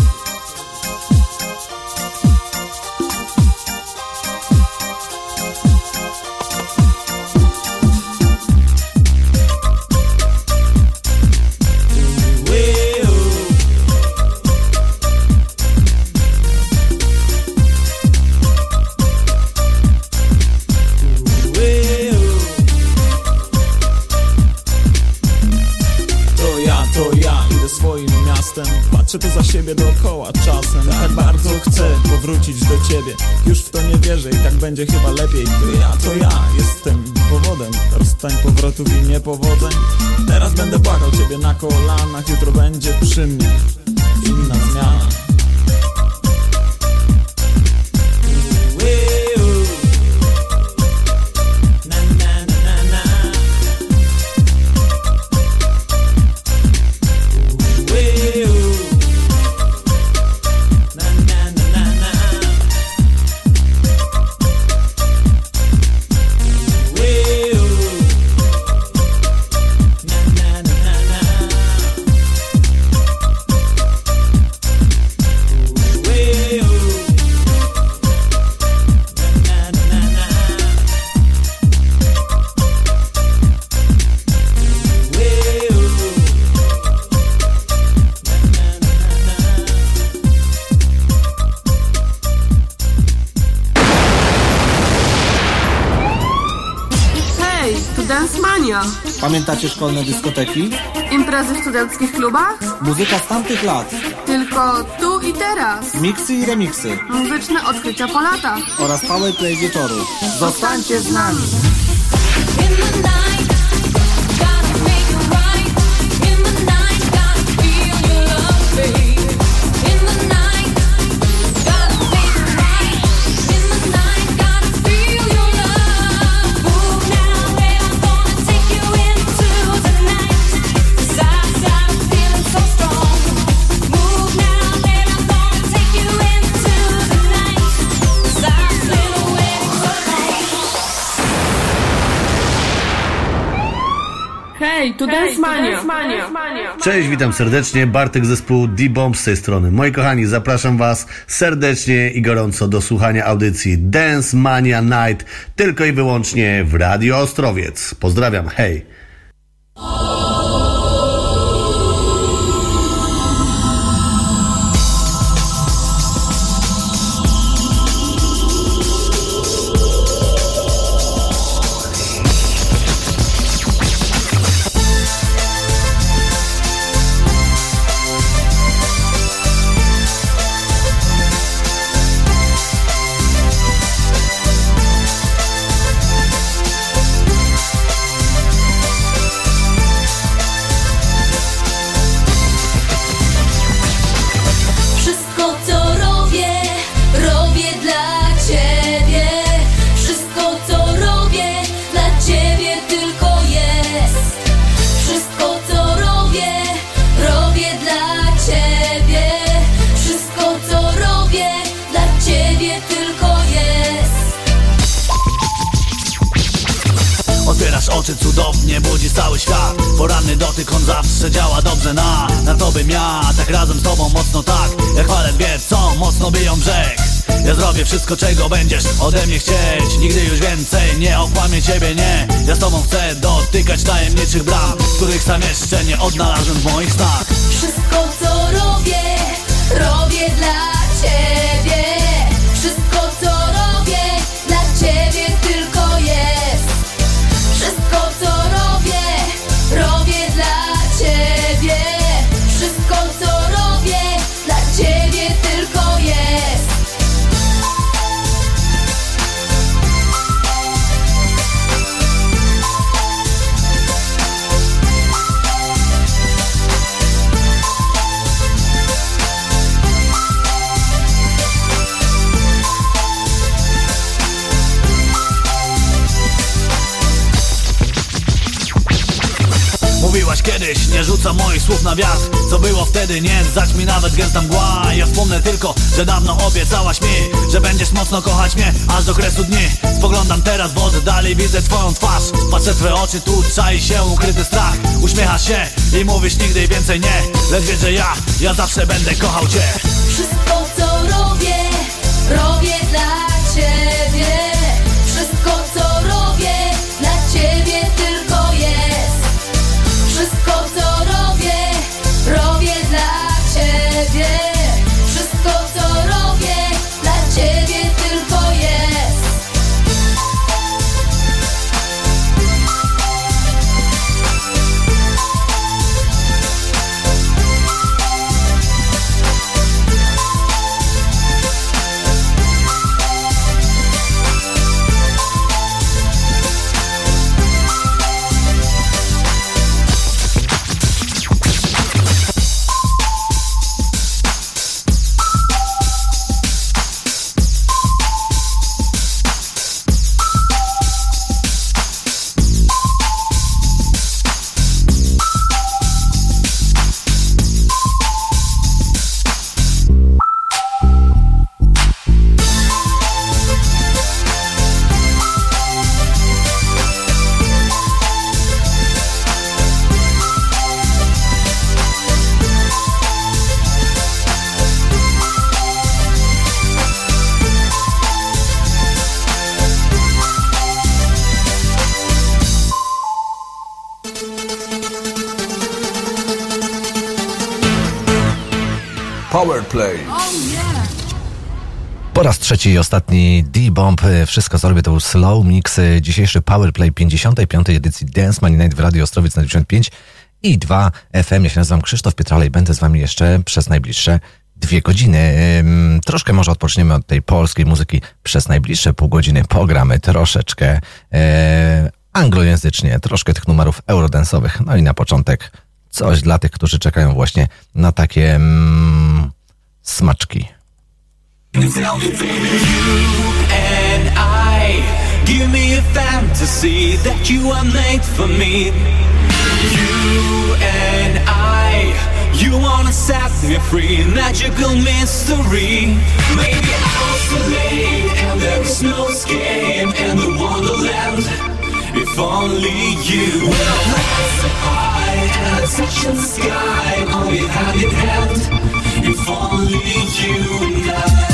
Pamiętacie szkolne dyskoteki? Imprezy w studenckich klubach? Muzyka z tamtych lat. Tylko tu i teraz. Miksy i remiksy. Muzyczne odkrycia po latach. Oraz powerplay wieczoru. Zostańcie z nami! Mania. Cześć, witam serdecznie. Bartek zespół D-Bomb z tej strony. Moi kochani, zapraszam Was serdecznie i gorąco do słuchania audycji Dance Mania Night tylko i wyłącznie w Radio Ostrowiec. Pozdrawiam, hej! Tajemniczych bram Których sam jeszcze nie odnalazłem w moich snach nie zdać mi nawet gęsta mgła Ja wspomnę tylko, że dawno obiecałaś mi Że będziesz mocno kochać mnie Aż do kresu dni. Spoglądam teraz w oddali Widzę twoją twarz. Patrzę twoje oczy, tu czai się ukryty strach. Uśmiechasz się i mówisz nigdy więcej nie. Lecz wiesz, że ja, ja zawsze będę kochał cię. Wszystko co robię, robię dla ciebie ciebie i ostatni D-Bomb. Wszystko co robię to był slow mix. Dzisiejszy Powerplay 55. edycji Dance Money Night w Radio Ostrowiec na 95 i 2 FM. Ja się nazywam Krzysztof Pietrala i będę z wami jeszcze przez najbliższe dwie godziny. Troszkę może odpoczniemy od tej polskiej muzyki przez najbliższe pół godziny. Pogramy troszeczkę e, anglojęzycznie, troszkę tych numerów eurodensowych. No i na początek coś dla tych, którzy czekają właśnie na takie mm, smaczki. You and I Give me a fantasy that you are made for me You and I You wanna set me free Magical mystery Maybe I'll oscillate And there is no escape In the wonderland If only you will high And touch the sky Only hand in hand If only you and I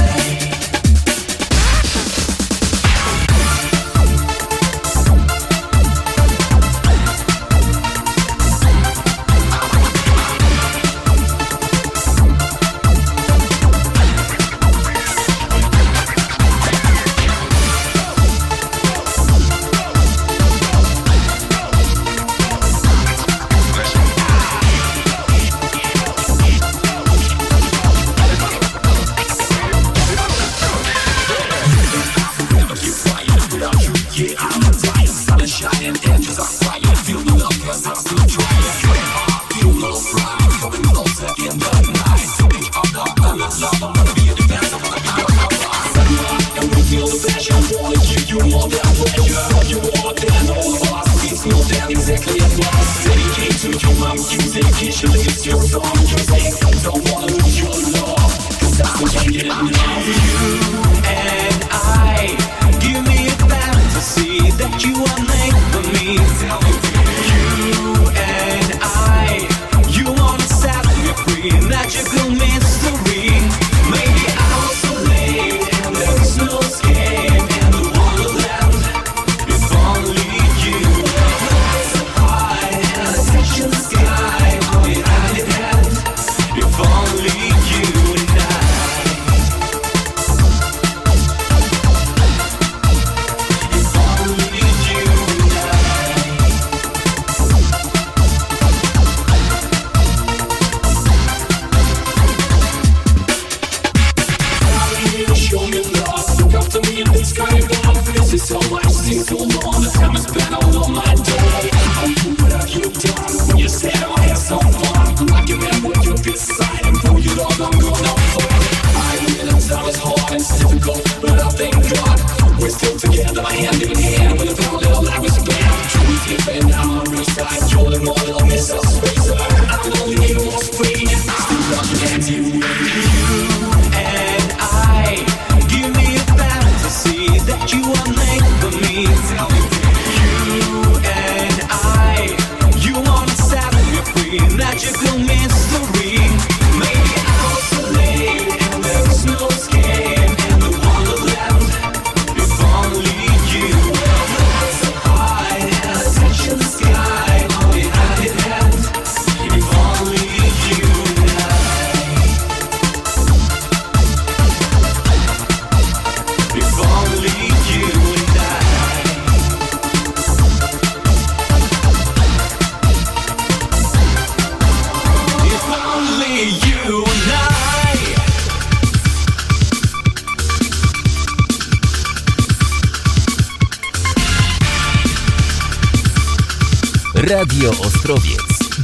I hand in hand with a pound of life is bad. Truth is, and I'm on your side. You're the model of myself.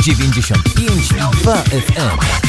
95 i 2 FM.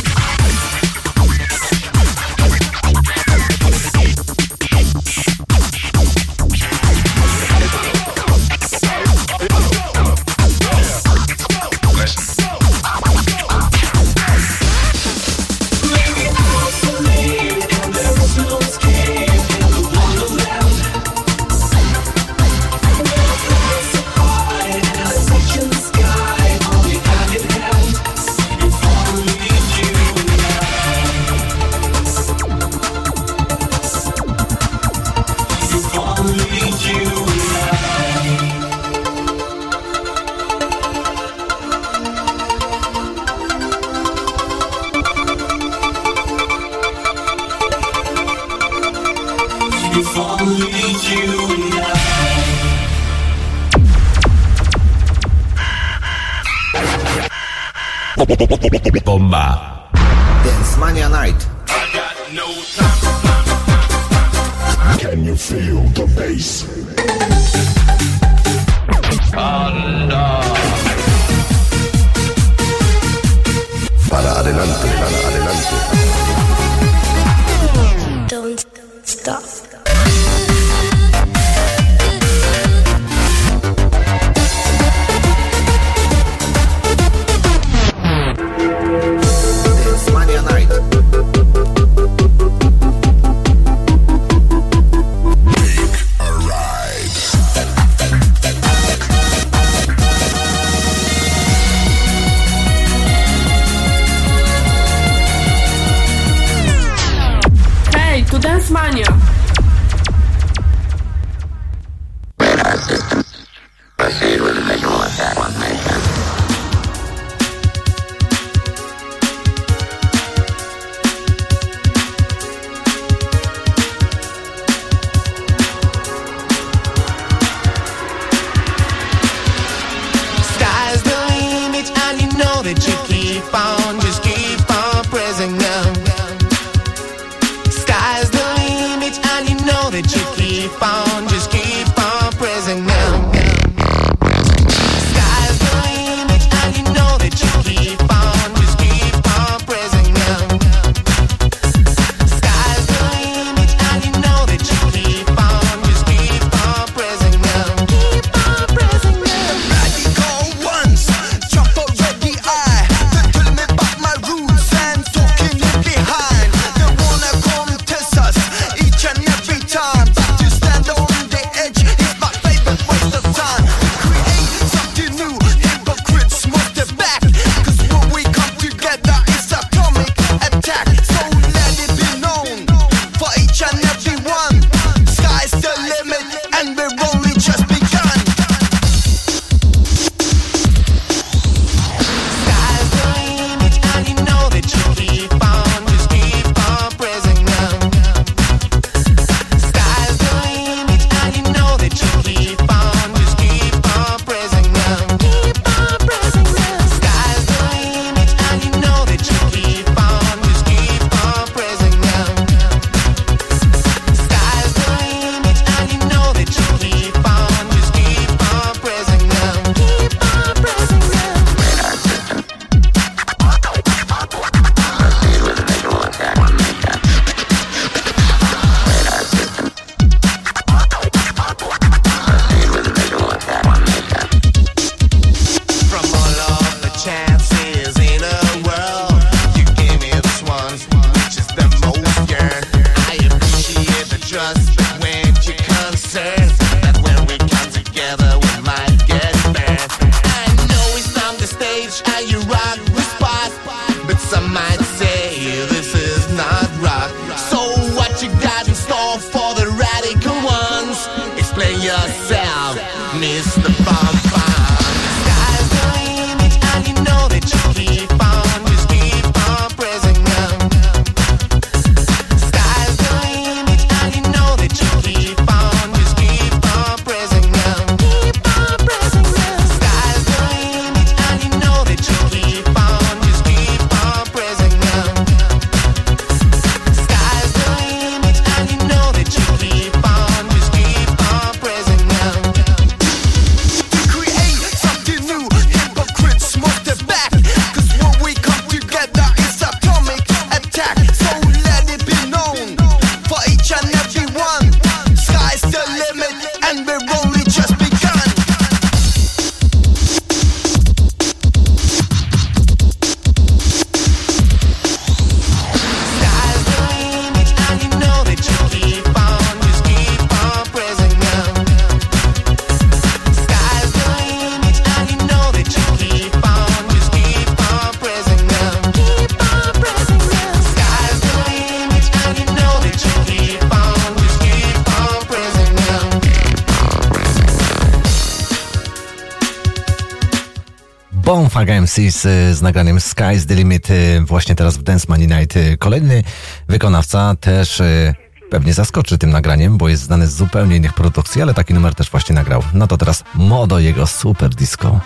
Z, z nagraniem Sky's the Limit y, właśnie teraz w Dance Money Night. Y, kolejny wykonawca też y, pewnie zaskoczy tym nagraniem, bo jest znany z zupełnie innych produkcji, ale taki numer też właśnie nagrał. No to teraz Modo, jego super disco.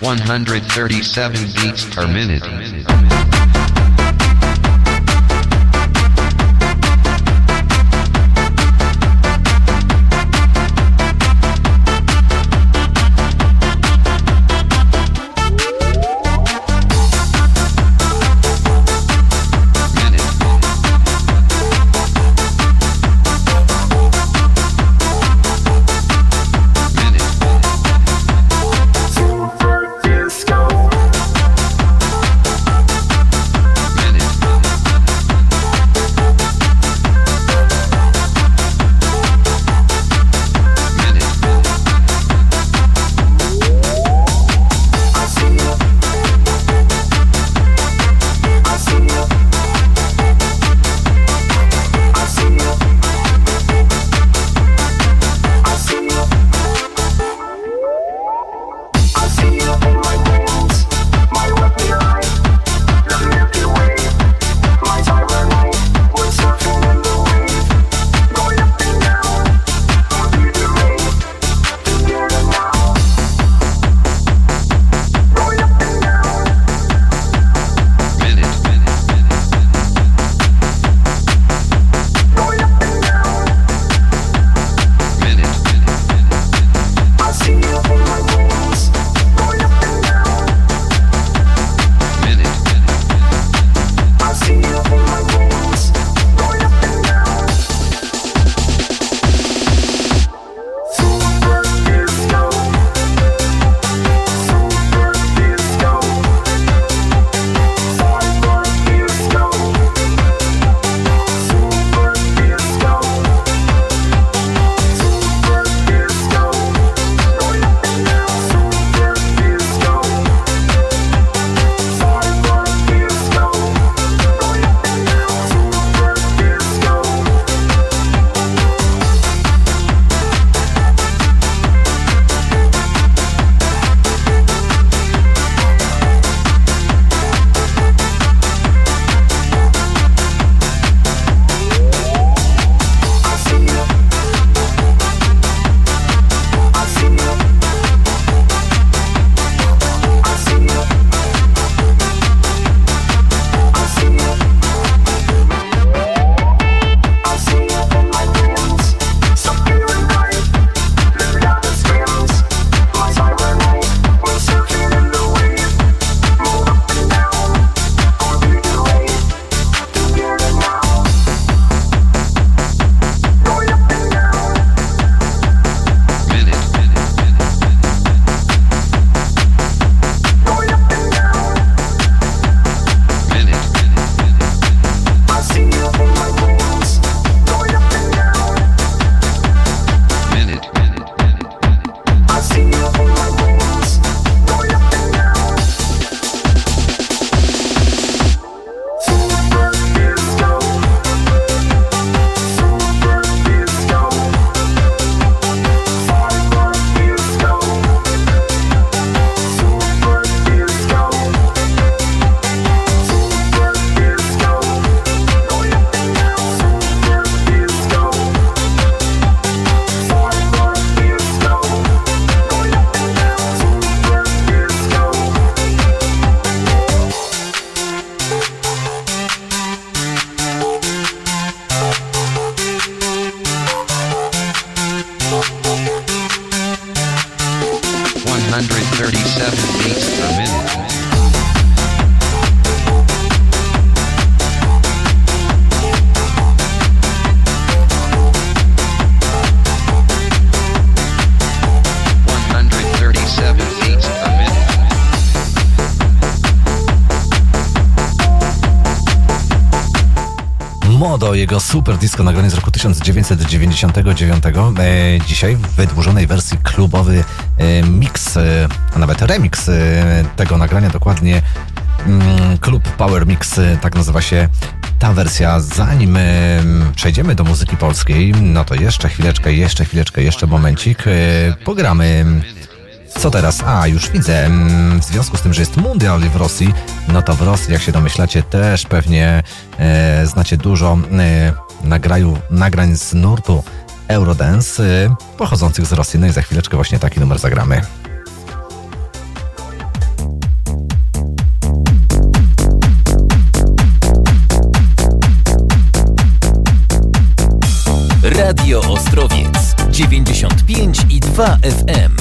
One hundred thirty-seven beats per minute. Super disco nagranie z roku 1999. E, dzisiaj w wydłużonej wersji klubowy e, mix, e, a nawet remix e, tego nagrania, dokładnie mm, Klub Power Mix, e, tak nazywa się ta wersja. Zanim e, przejdziemy do muzyki polskiej, no to jeszcze chwileczkę, jeszcze chwileczkę, jeszcze momencik. Pogramy co teraz? A, już widzę. mm, W związku z tym, że jest mundial w Rosji, no to w Rosji, jak się domyślacie, też pewnie e, znacie dużo e, nagraju, nagrań z nurtu Eurodance e, pochodzących z Rosji. No i za chwileczkę właśnie taki numer zagramy. Radio Ostrowiec 95 i 2 FM.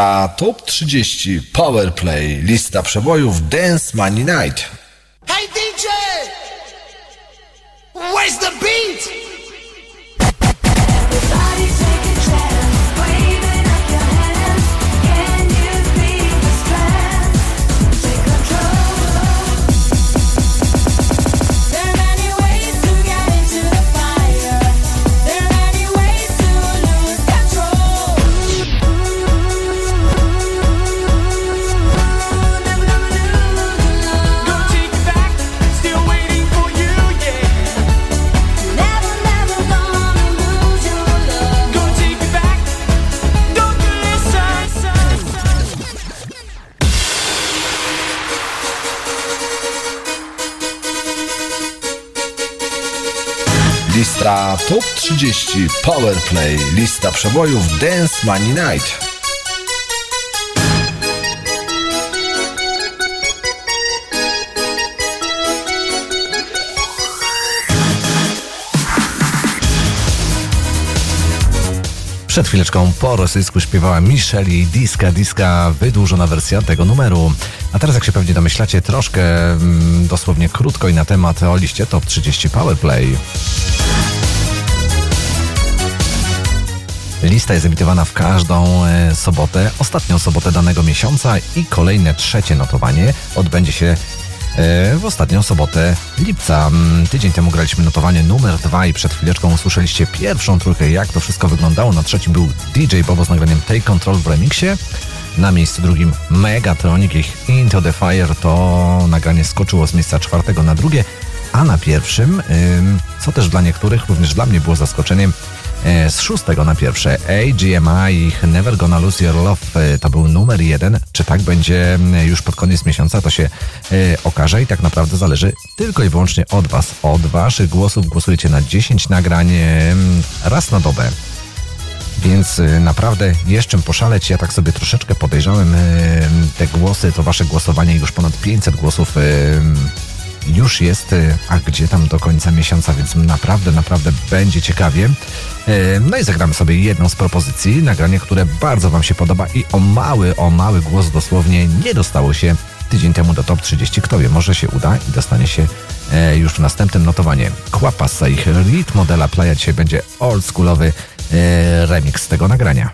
Lista Top 30 Powerplay. Lista przebojów Dance Money Night. 20.30 Powerplay. Lista przebojów Dance Money Night. Przed chwileczką po rosyjsku śpiewała Michelle i Diska Diska, wydłużona wersja tego numeru. A teraz, jak się pewnie domyślacie, troszkę mm, dosłownie krótko i na temat o liście Top 30 Powerplay. Lista jest emitowana w każdą e, sobotę, ostatnią sobotę danego miesiąca i kolejne trzecie notowanie odbędzie się e, w ostatnią sobotę lipca. Mm, Tydzień temu graliśmy notowanie numer dwa i przed chwileczką usłyszeliście pierwszą trójkę, jak to wszystko wyglądało. Na trzecim był DJ Bobo z nagraniem Take Control w remixie. Na miejscu drugim Megatronic, ich Into the Fire, to nagranie skoczyło z miejsca czwartego na drugie, a na pierwszym, ym, co też dla niektórych, również dla mnie było zaskoczeniem, z szóstego na pierwsze AGMI ich Never Gonna Lose Your Love e, to był numer jeden. Czy tak będzie m, już pod koniec miesiąca, to się e, okaże i tak naprawdę zależy tylko i wyłącznie od Was. Od Waszych głosów głosujecie na 10 nagrań e, raz na dobę. Więc naprawdę jest czym poszaleć. Ja tak sobie troszeczkę podejrzałem y, te głosy, to wasze głosowanie, już ponad 500 głosów już jest, a gdzie tam do końca miesiąca, więc naprawdę, naprawdę będzie ciekawie. Y, No i zagramy sobie jedną z propozycji, nagranie, które bardzo wam się podoba i o mały, o mały głos dosłownie nie dostało się tydzień temu do top 30. Kto wie, może się uda i dostanie się e, już w następnym notowanie. Kłapasa ich Rit modela Playa dzisiaj będzie oldschoolowy e, remix tego nagrania.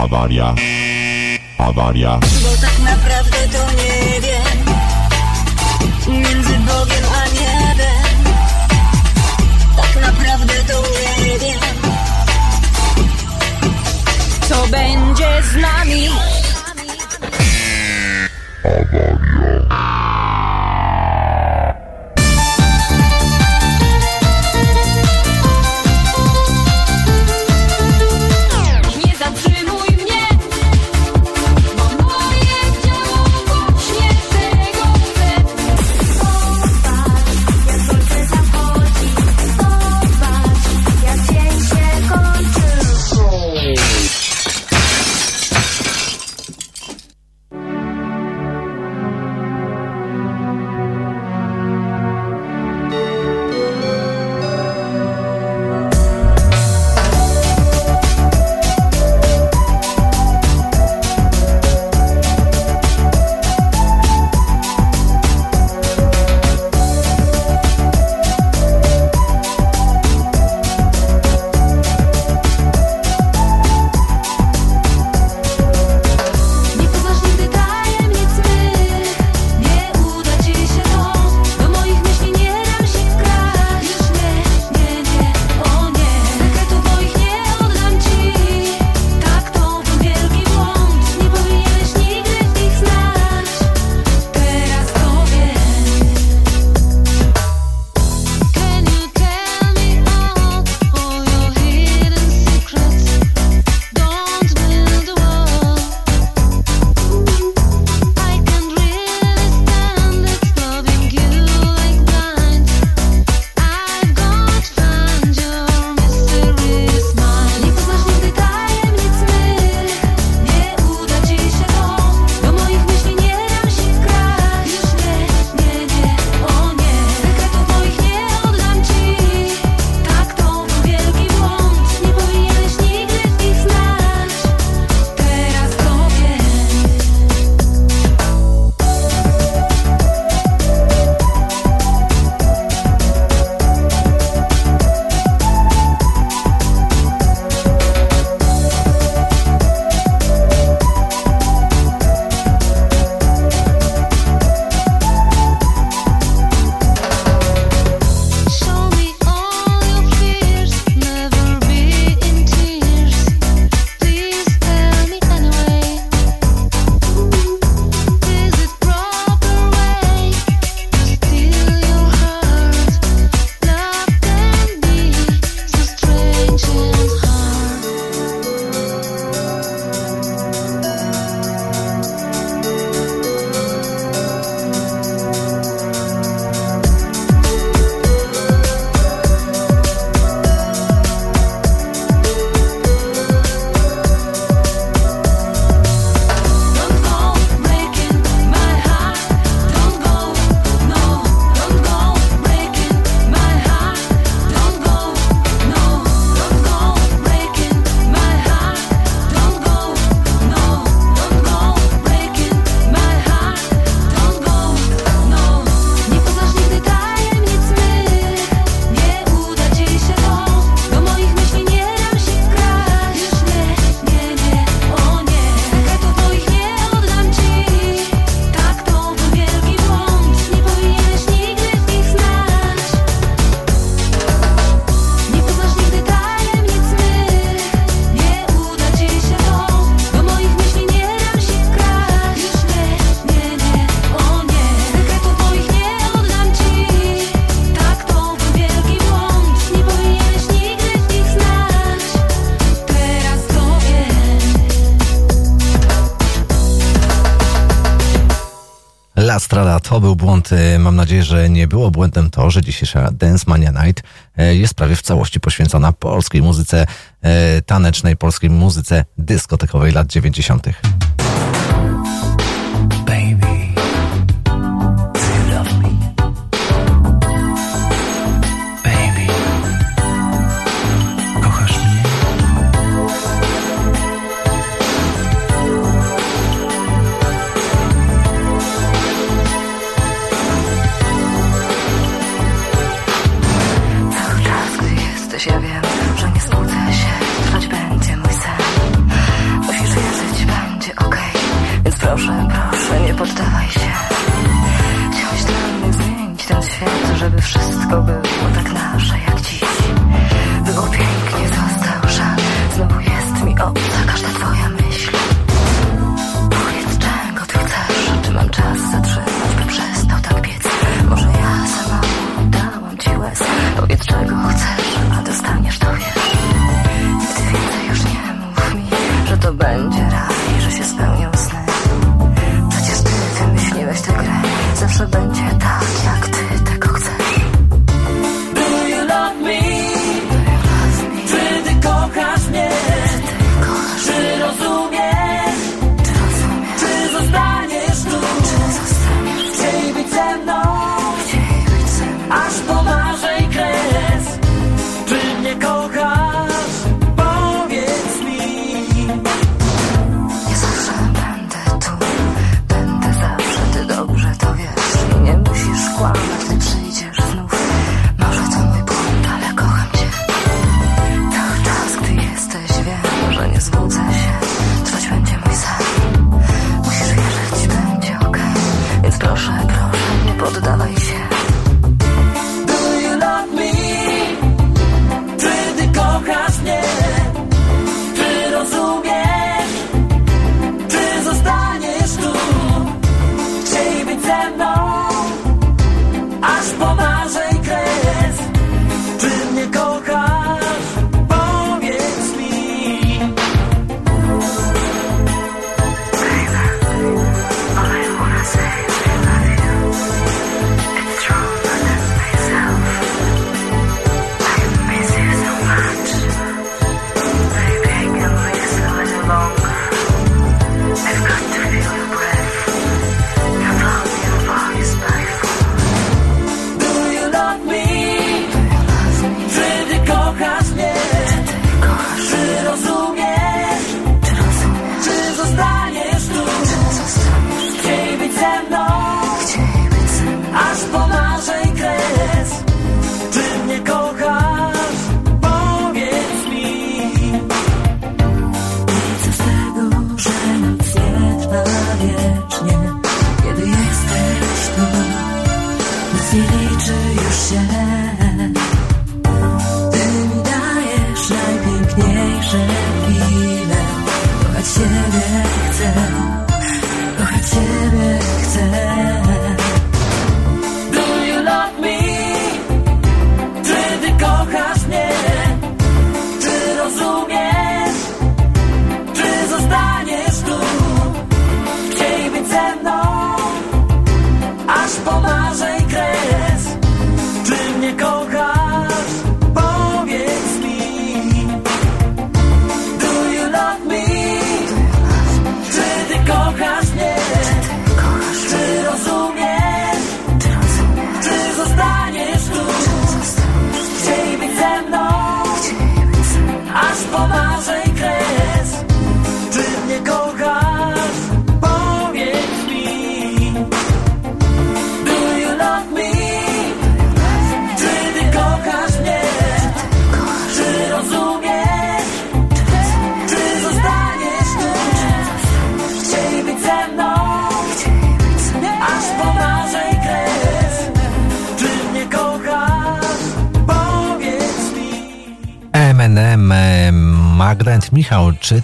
Avaria. Avaria. błąd. E, mam nadzieję, że nie było błędem to, że dzisiejsza Dance Mania Night e, jest prawie w całości poświęcona polskiej muzyce e, tanecznej, polskiej muzyce dyskotekowej lat 90.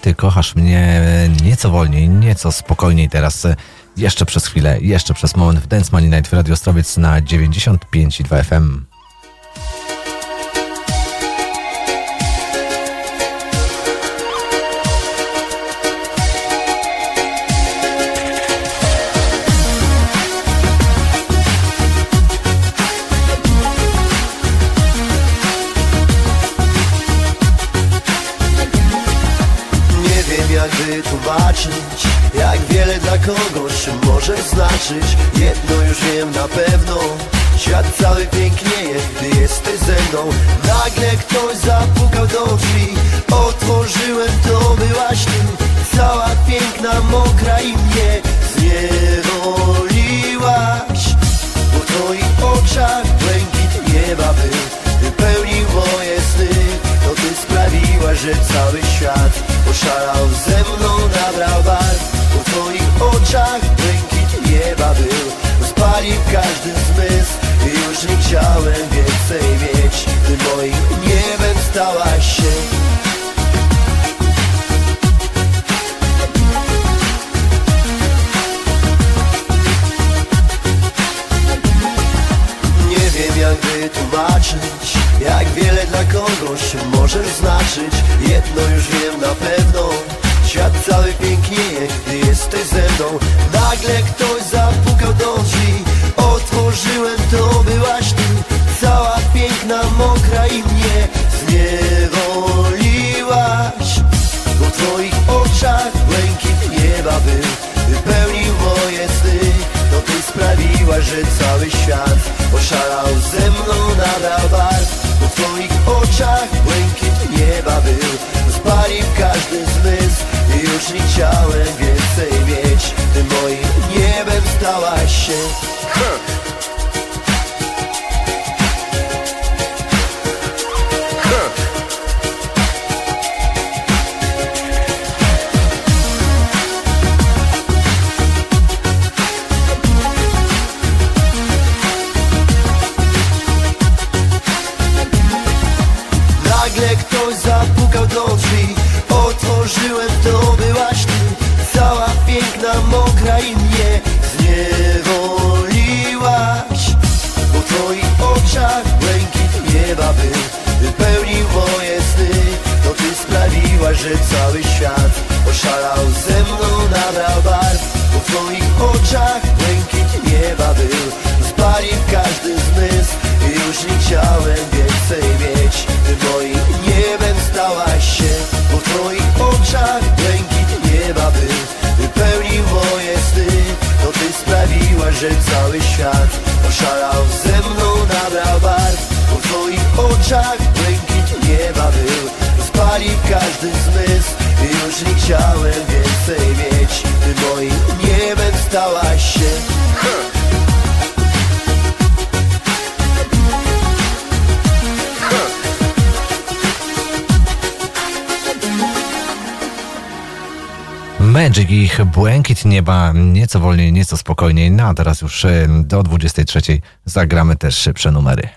ty kochasz mnie nieco wolniej, nieco spokojniej teraz. E, jeszcze przez chwilę, jeszcze przez moment w Dance Money Night w Radio Strowiec na 95,2 FM. nieba nieco wolniej, nieco spokojniej. No a teraz już do 23 zagramy też szybsze numery.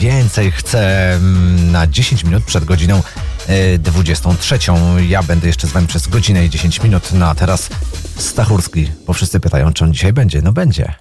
więcej chcę mm, na 10 minut przed godziną y, 23. Ja będę jeszcze z Wami przez godzinę i 10 minut, no a teraz Stachurski, bo wszyscy pytają, czy on dzisiaj będzie. No będzie.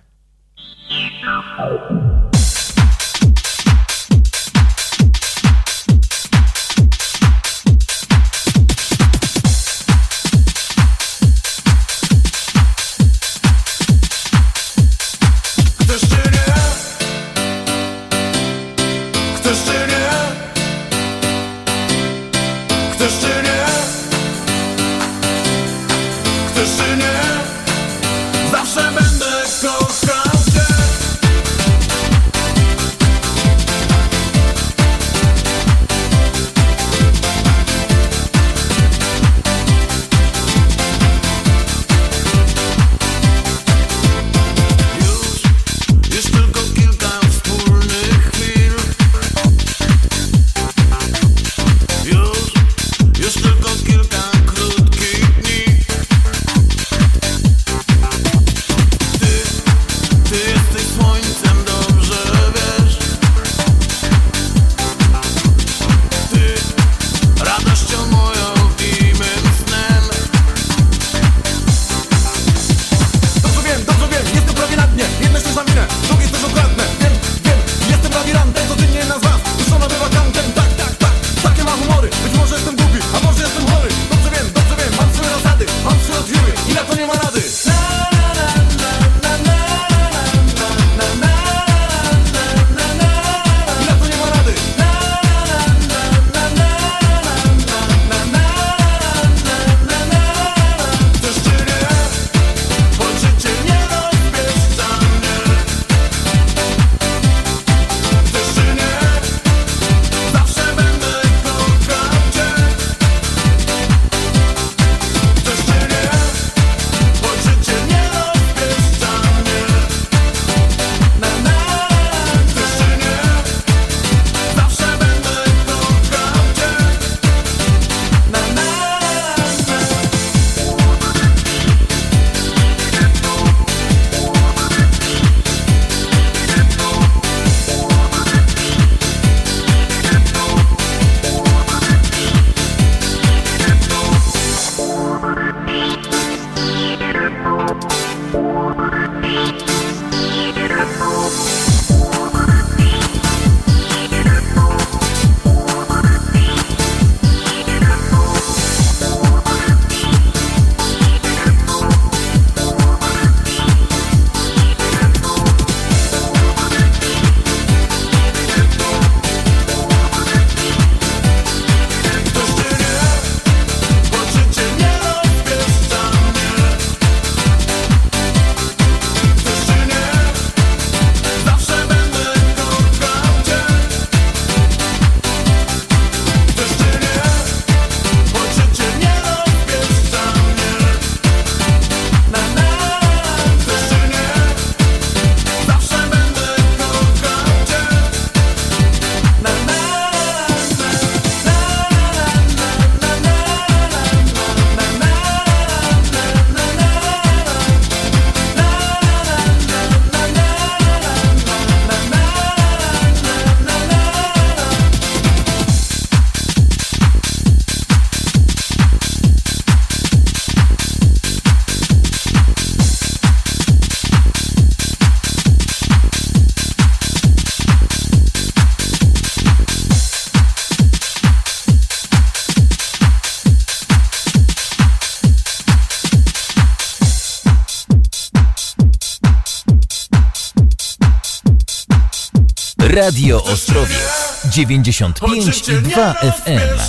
Radio Ostrowiec 95 i 2 FM.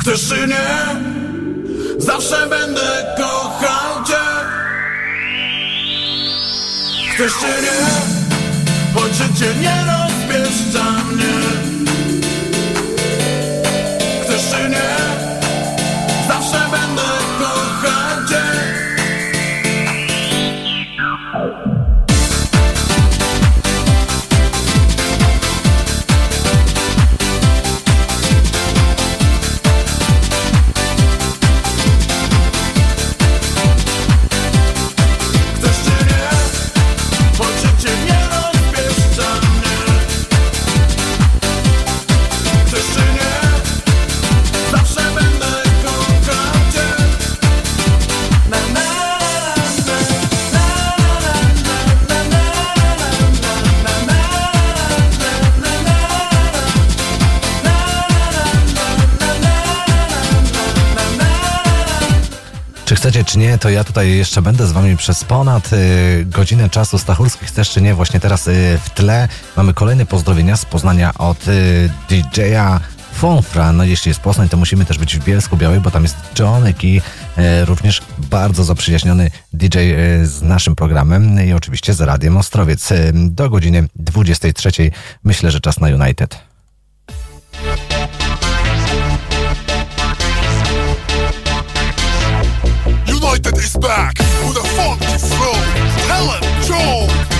Chcesz czy nie? Zawsze będę kochał cię Chcesz czy nie? Życie nie rozpieszcza mnie Czy nie, to ja tutaj jeszcze będę z wami przez ponad y, godzinę czasu. Stachurski, chcesz, czy nie, właśnie teraz y, w tle mamy kolejne pozdrowienia z Poznania od y, DJ-a Fonfra. No jeśli jest Poznań, to musimy też być w Bielsku Białej, bo tam jest Johnek i y, również bardzo zaprzyjaźniony DJ y, z naszym programem i oczywiście z Radiem Ostrowiec. Y, do godziny 23 myślę, że czas na United. Back with a funky flow. Helen Joe.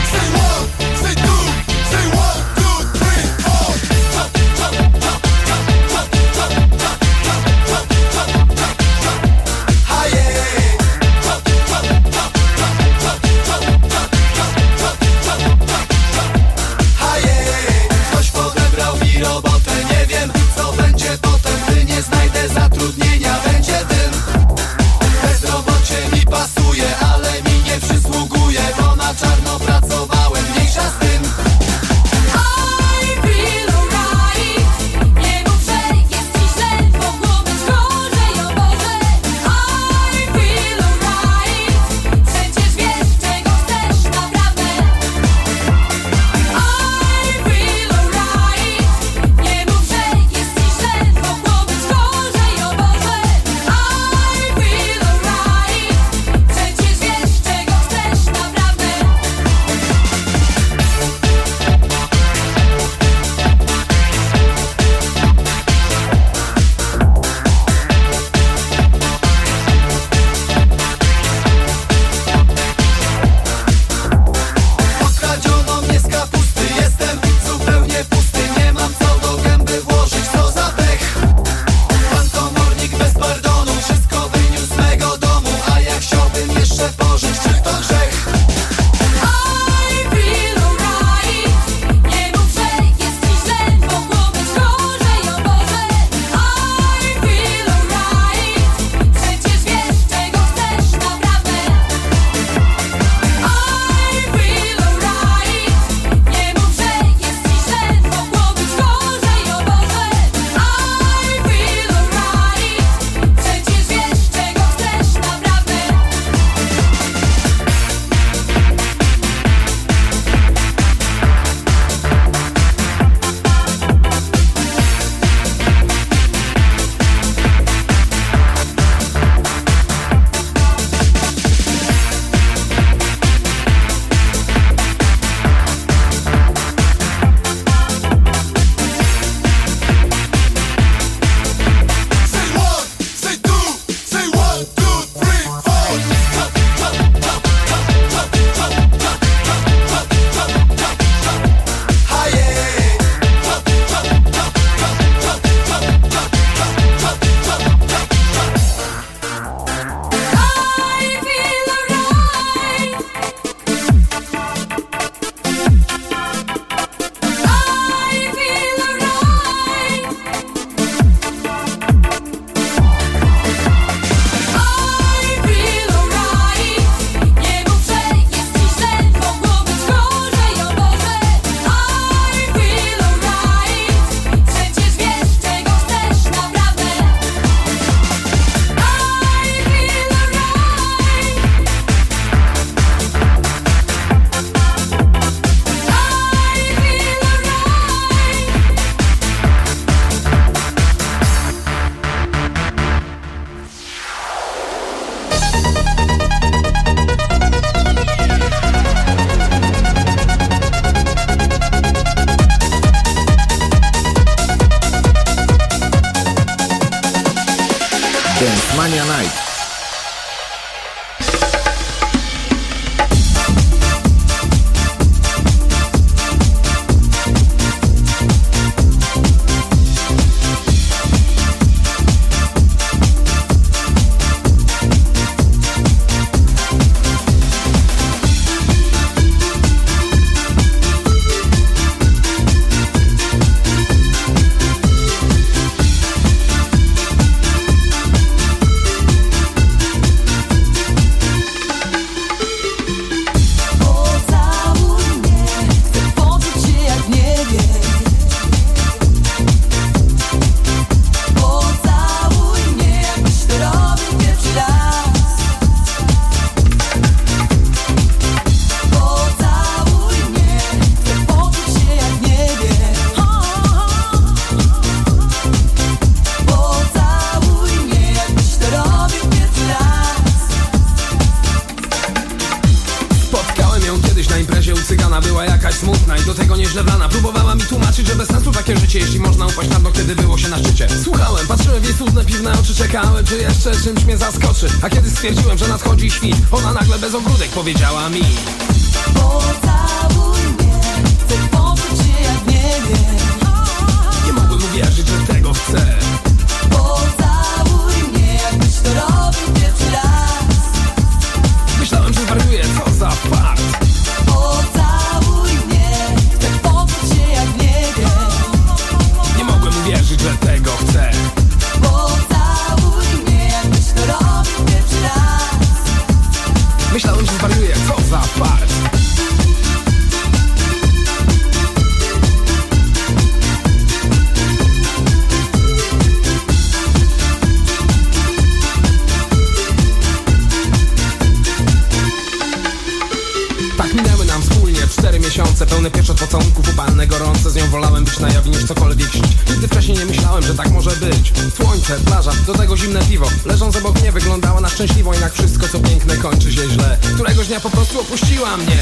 Pocałunków, upalne, gorące. Z nią wolałem być na jawie niż cokolwiek śnić. Nigdy wcześniej nie myślałem, że tak może być. Słońce, plaża, do tego zimne piwo. Leżąc obok mnie wyglądała na szczęśliwą Jednak wszystko co piękne kończy się źle. Któregoś dnia po prostu opuściła mnie.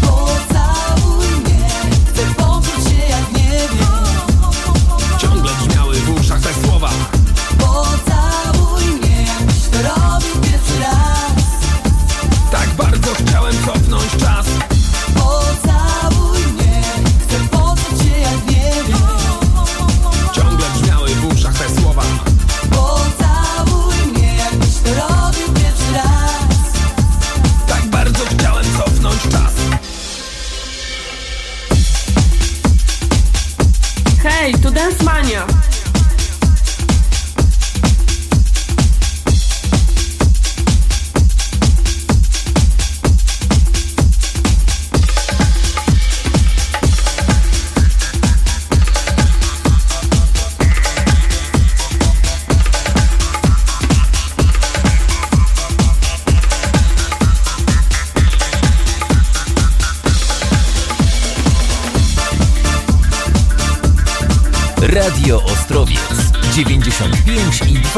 Pocałuj mnie, chcę poczuć się jak nie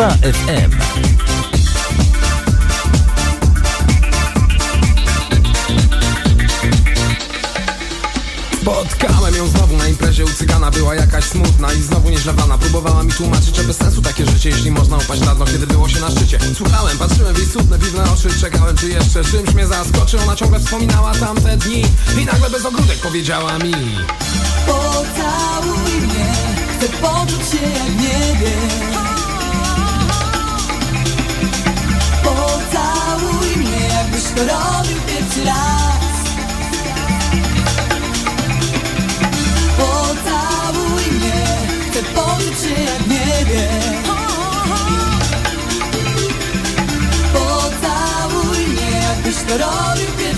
95 i 2 FM. Spotkałem ją znowu na imprezie u cygana Była jakaś smutna i znowu nieźlewana. Próbowała mi tłumaczyć, że bez sensu takie życie Jeśli można upaść na dno, kiedy było się na szczycie. Słuchałem, patrzyłem w jej cudne piwne oczy Czekałem, czy jeszcze czymś mnie zaskoczy. Ona ciągle wspominała tamte dni I nagle bez ogródek powiedziała mi Pocałuj mnie, chcę poczuć się jak nie Pocałuj mnie, jakbyś to robił pierwszy raz. Pocałuj mnie, chcę poczuć się jak nie wiem Pocałuj mnie, jakbyś to robił pierwszy raz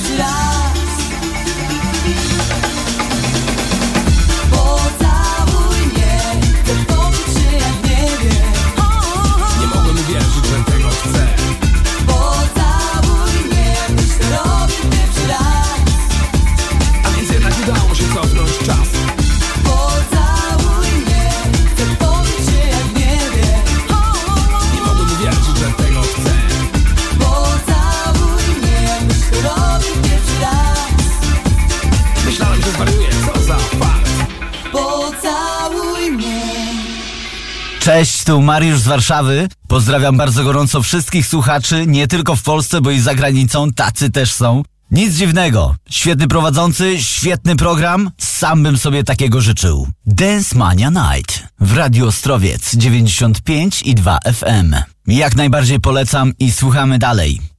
Cześć, tu Mariusz z Warszawy. Pozdrawiam bardzo gorąco wszystkich słuchaczy, nie tylko w Polsce, bo i za granicą, tacy też są. Nic dziwnego. Świetny prowadzący, świetny program. Sam bym sobie takiego życzył. Dance Mania Night w Radio Ostrowiec 95 i 2 FM. Jak najbardziej polecam i słuchamy dalej.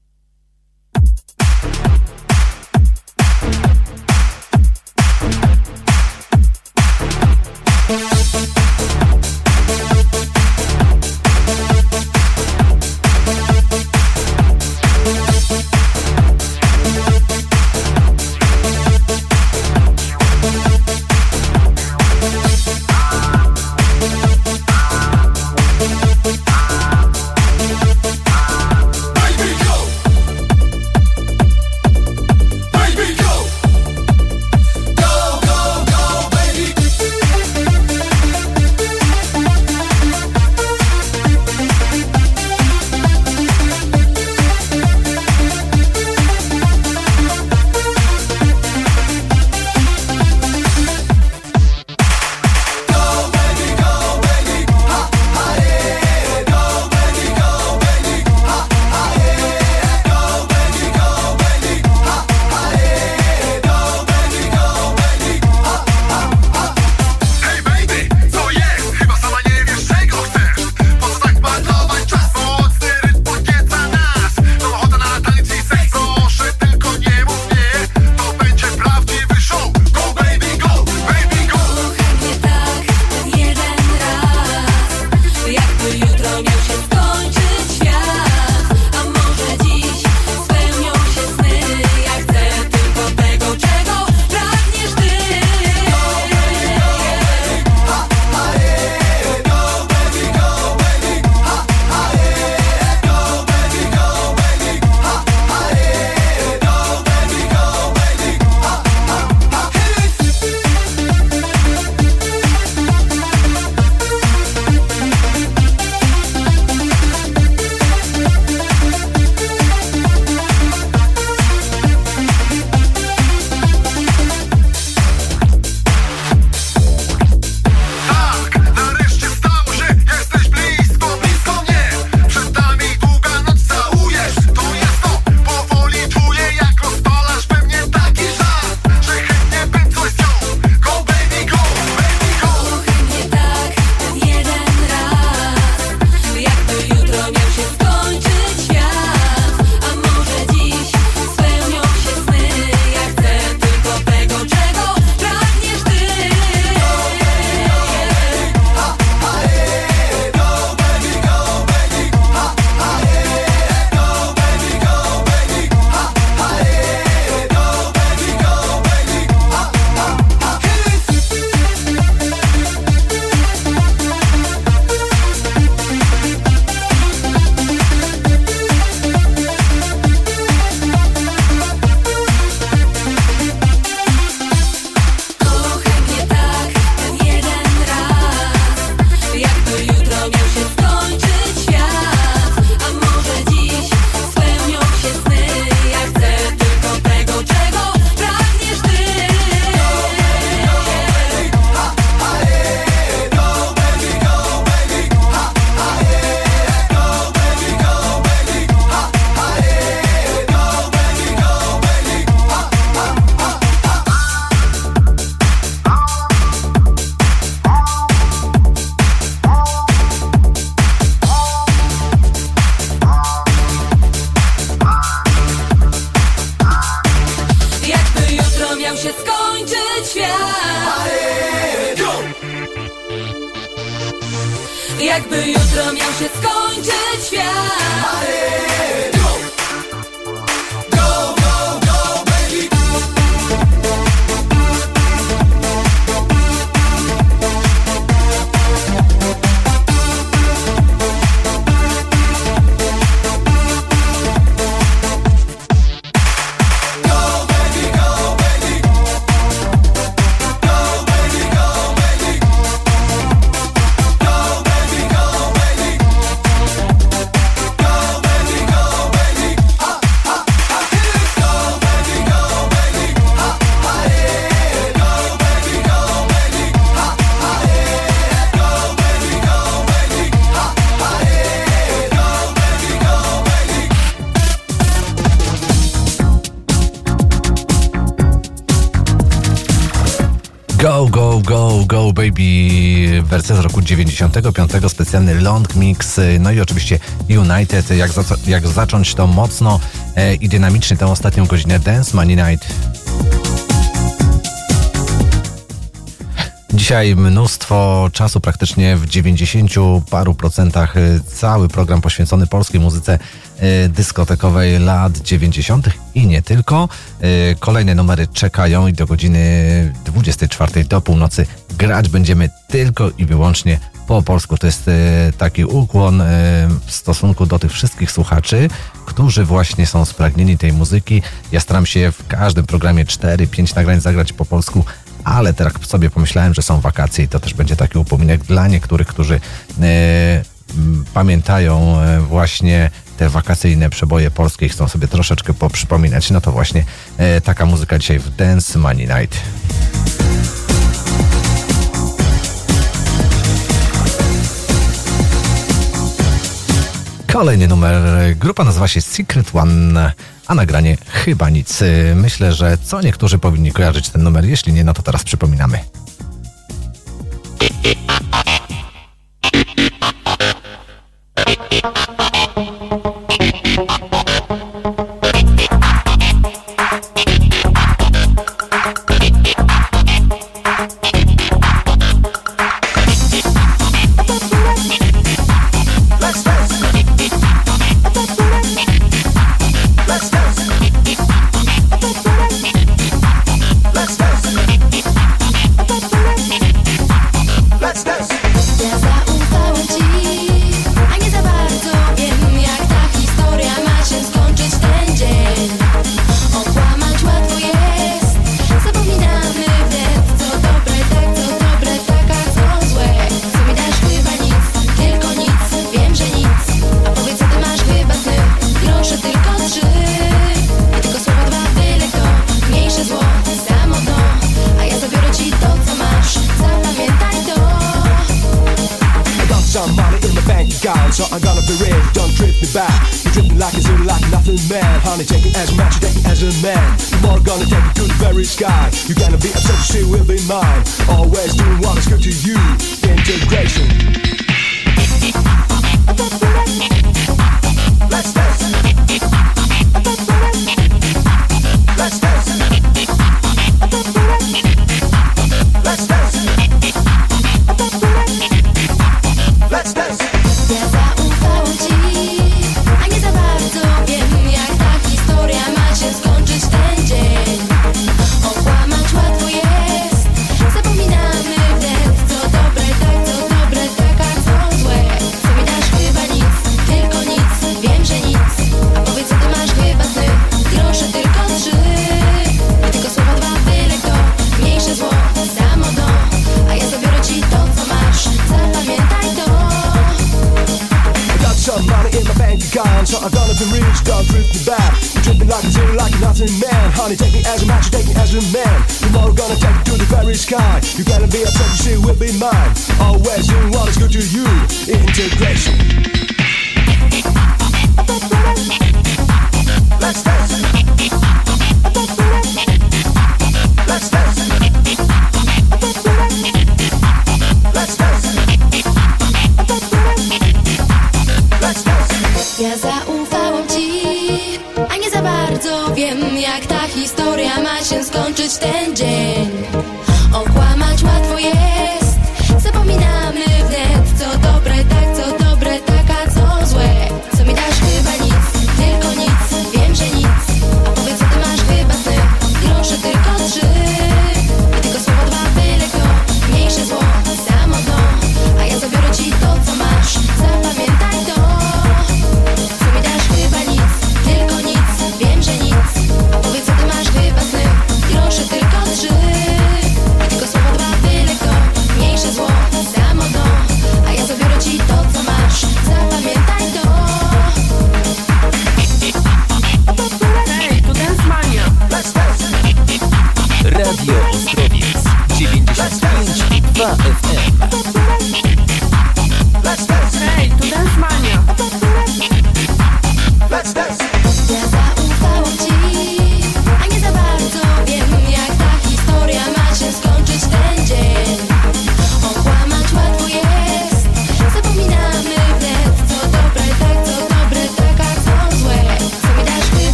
z roku 95, specjalny long mix, y, no i oczywiście United, jak, za, jak zacząć to mocno e, i dynamicznie tę ostatnią godzinę Dance Money Night. Dzisiaj mnóstwo czasu, praktycznie w 90 paru procentach y, cały program poświęcony polskiej muzyce y, dyskotekowej lat 90. i nie tylko. Kolejne numery czekają i do godziny 24 do północy grać będziemy tylko i wyłącznie po polsku. To jest e, taki ukłon e, w stosunku do tych wszystkich słuchaczy, którzy właśnie są spragnieni tej muzyki. Ja staram się w każdym programie 4-5 nagrań zagrać po polsku, ale teraz sobie pomyślałem, że są wakacje i to też będzie taki upominek dla niektórych, którzy e, pamiętają właśnie te wakacyjne przeboje polskie i chcą sobie troszeczkę poprzypominać, no to właśnie taka muzyka dzisiaj w Dance Money Night. Kolejny numer. Grupa nazywa się Secret One, a nagranie chyba nic. Myślę, że co niektórzy powinni kojarzyć ten numer. Jeśli nie, no to teraz przypominamy.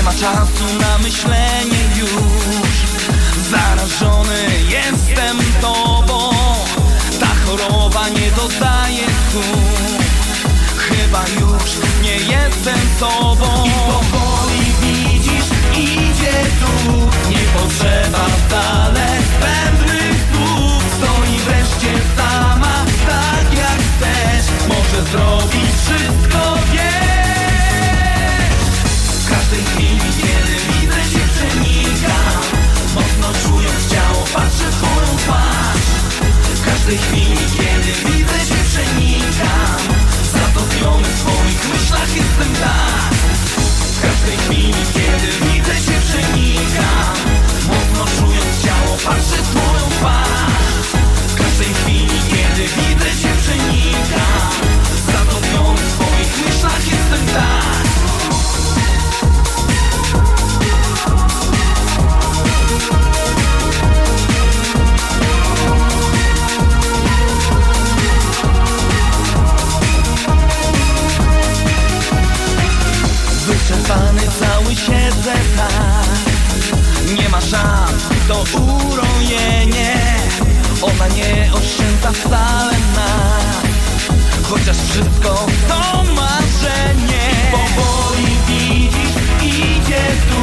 Nie ma czasu na myślenie już. Zarażony jestem tobą. Ta choroba nie dodaje tchu Chyba już nie jestem sobą. I powoli widzisz, idzie tu. Nie potrzeba wcale zbędnych W Szans, to urojenie. Ona nie oszczędza wcale nas Chociaż wszystko to marzenie. Powoli widzisz, idzie tu.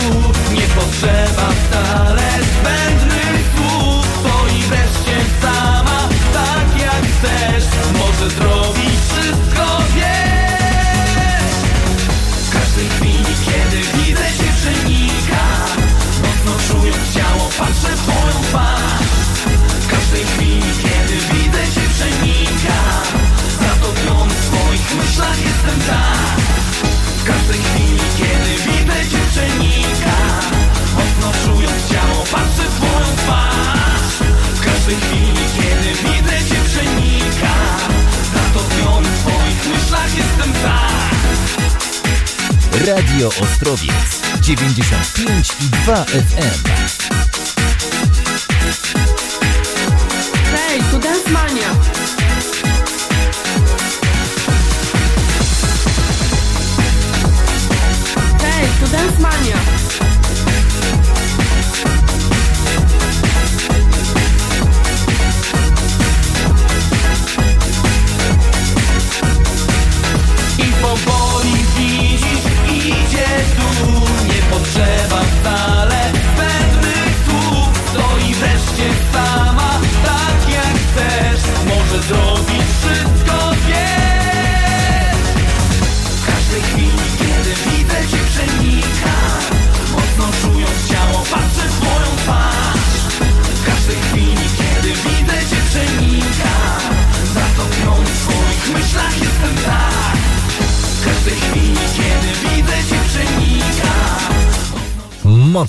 Nie potrzeba wcale zbędnych słów. Stoi wreszcie sama, tak jak chcesz. Może zrobić wszystko, każdej chwili, kiedy widzę cię przenikam Zatopiony w twoich myślach jestem tak W każdej chwili, kiedy widzę cię przenikam Mocno czując ciało, patrzę w twoją twarz. W każdej chwili, kiedy widzę cię przenikam Zatopiony w twoich myślach jestem tak Radio Ostrowiec 95 i 2 FM.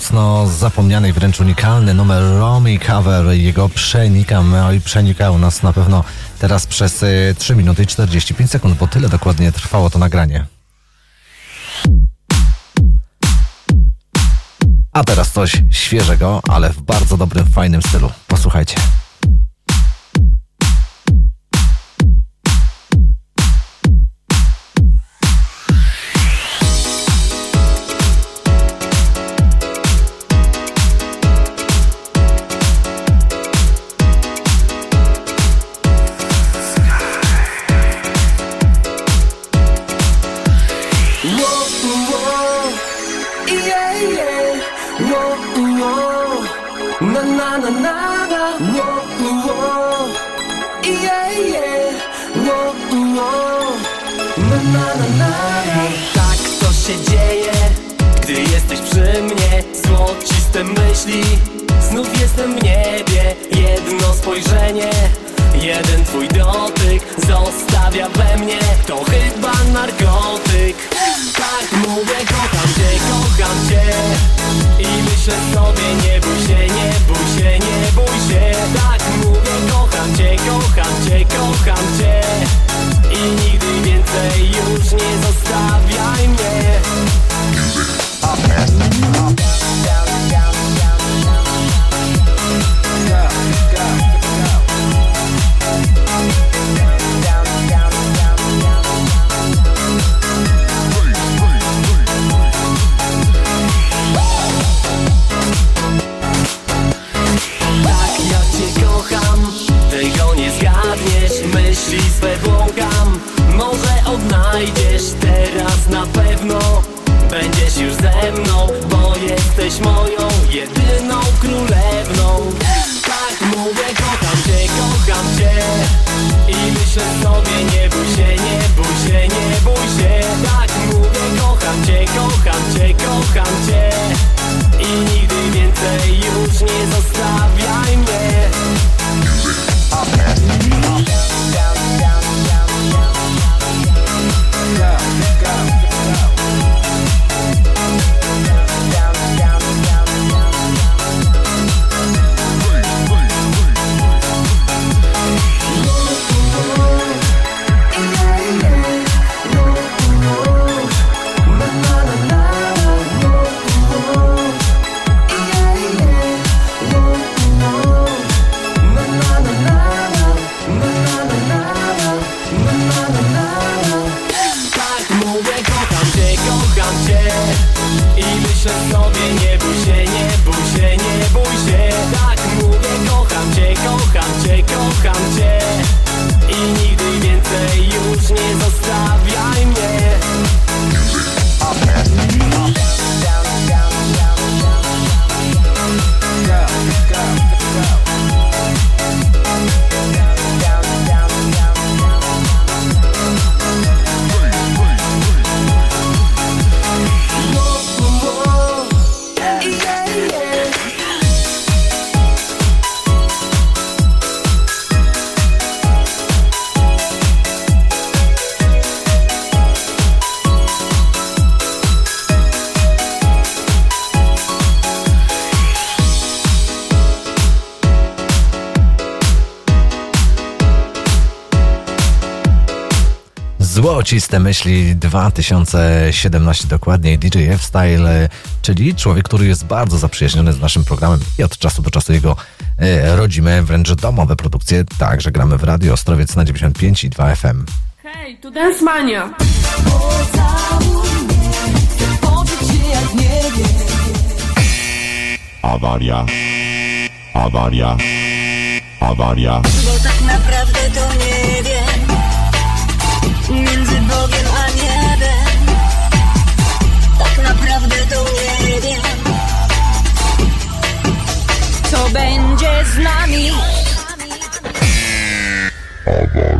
mocno zapomniany i wręcz unikalny numer Romy Cover. Jego przenikamy, oj, no przenikał nas na pewno teraz przez y, 3 minuty i 45 sekund, bo tyle dokładnie trwało to nagranie. A teraz coś świeżego, ale w bardzo dobrym, fajnym stylu. Posłuchajcie. Czyste myśli 2017 dokładnie DJ F-Style, czyli człowiek, który jest bardzo zaprzyjaźniony z naszym programem i od czasu do czasu jego e, rodzime, wręcz domowe produkcje. Także gramy w Radio Ostrowiec na 95 i 2 FM. Hej, tu Dance Mania! Awaria. Awaria. Awaria. Bye-bye.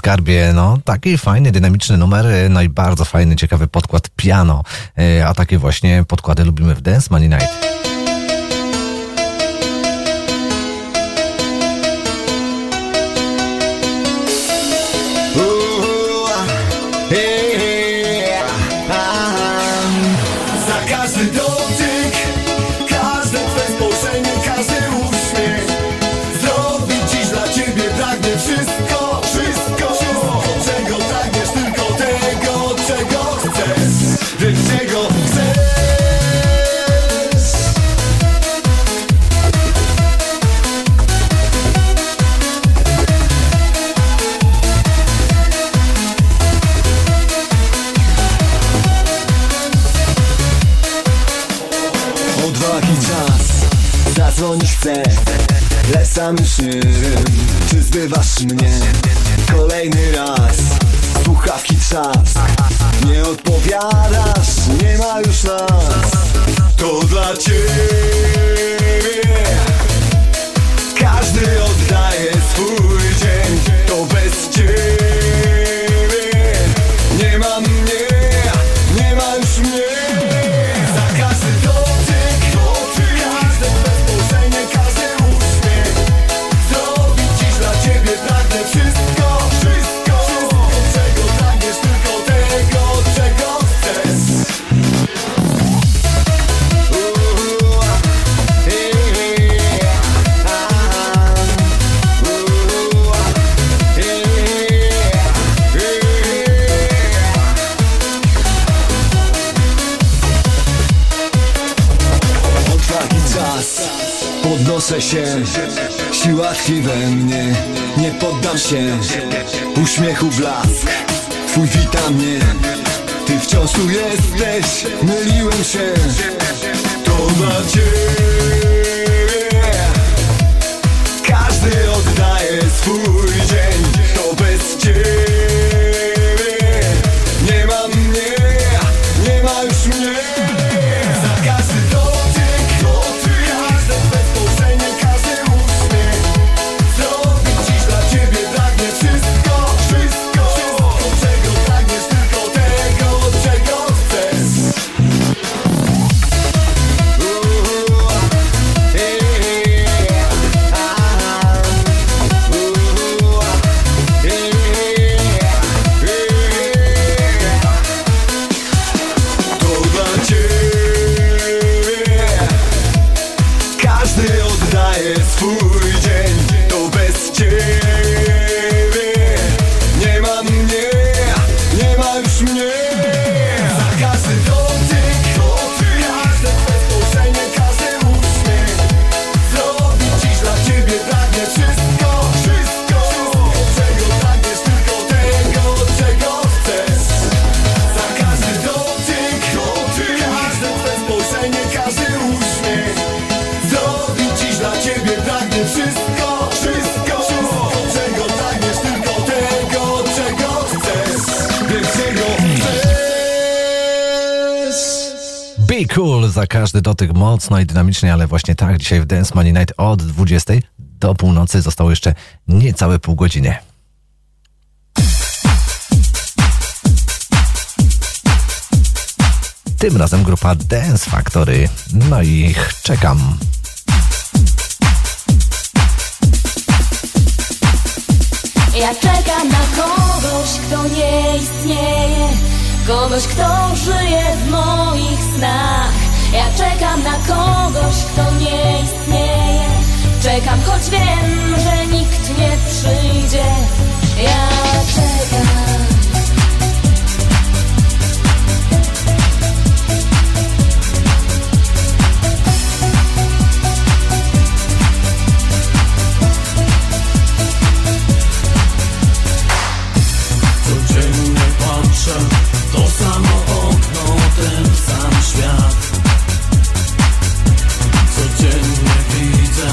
skarbie, no taki fajny, dynamiczny numer, y, no i bardzo fajny, ciekawy podkład piano, y, a takie właśnie podkłady lubimy w Dance Money Night. Za każdy dotyk mocno i dynamicznie, ale właśnie tak, dzisiaj w Dance Money Night od 20 do północy zostało jeszcze niecałe pół godziny. Tym razem grupa Dance Factory. No i czekam. Ja czekam na kogoś, kto nie istnieje Kogoś, kto żyje w moich snach Ja czekam na kogoś, kto nie istnieje. Czekam, choć wiem, że nikt nie przyjdzie. Ja czekam. Codziennie patrzę to samo okno, ten sam świat widzę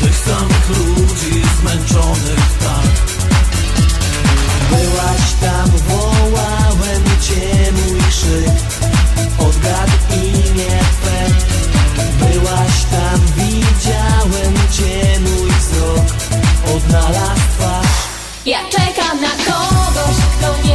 tych samych ludzi zmęczonych tak. Byłaś tam, wołałem cię, mój krzyk. Odgadł imię Twe. Byłaś tam, widziałem cię, mój wzrok. Odnalazł twarz. Ja czekam na kogoś, kto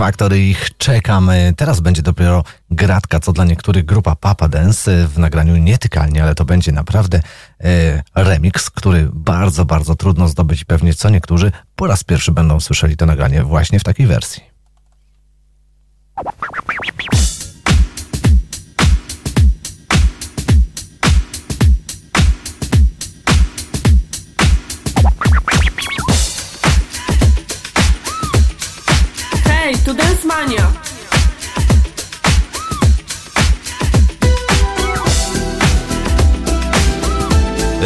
Factory, ich czekamy. Teraz będzie dopiero gratka, co dla niektórych grupa Papa Dance w nagraniu nietykalnie, ale to będzie naprawdę e, remix, który bardzo, bardzo trudno zdobyć i pewnie co niektórzy po raz pierwszy będą słyszeli to nagranie właśnie w takiej wersji. Tu Dance Mania!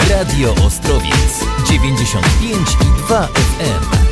Radio Ostrowiec 95 i 2 FM.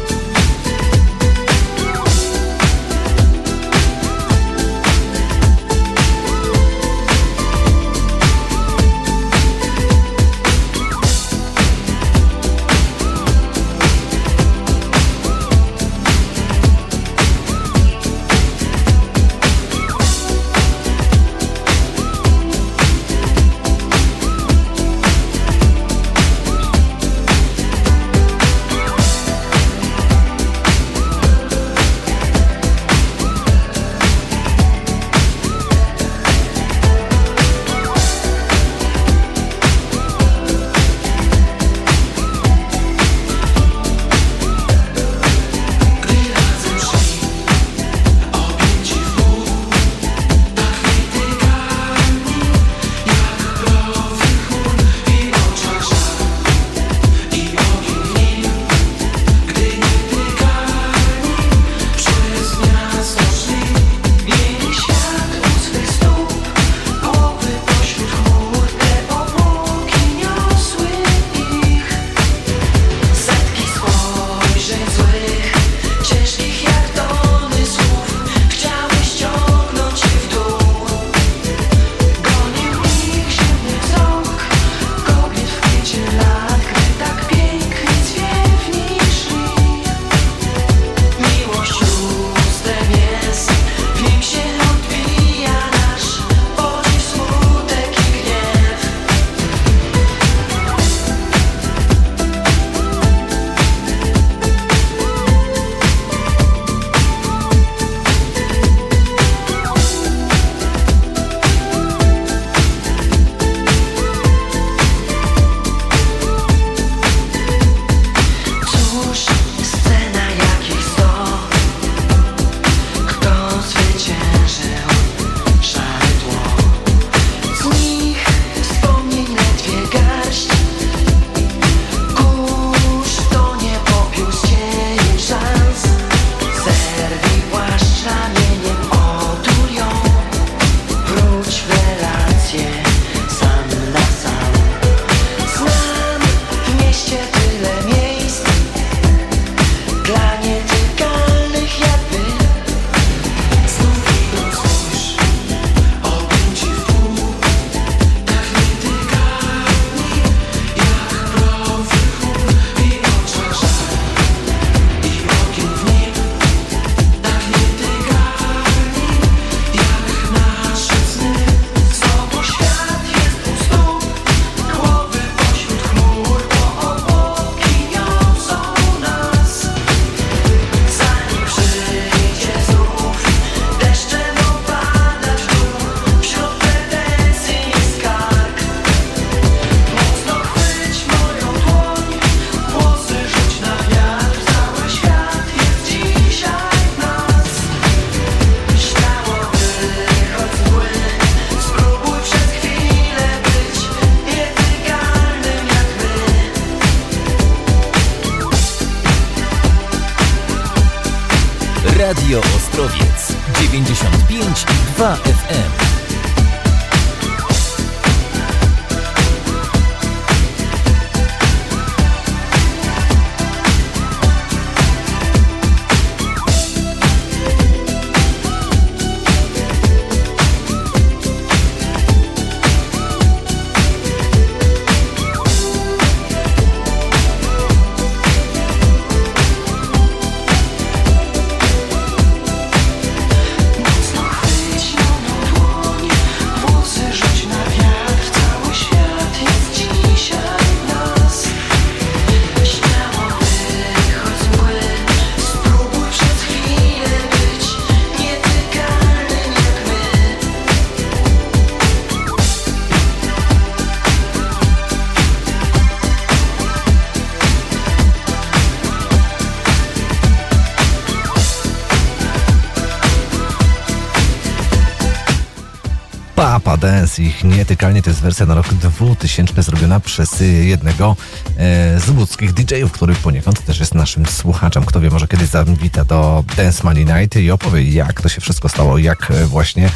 Dance, ich nietykalnie to jest wersja na rok 2000 zrobiona przez y, jednego e, z łódzkich DJ-ów, który poniekąd też jest naszym słuchaczem. Kto wie, może kiedyś zawita do Dance Money Night i opowie, jak to się wszystko stało, jak e, właśnie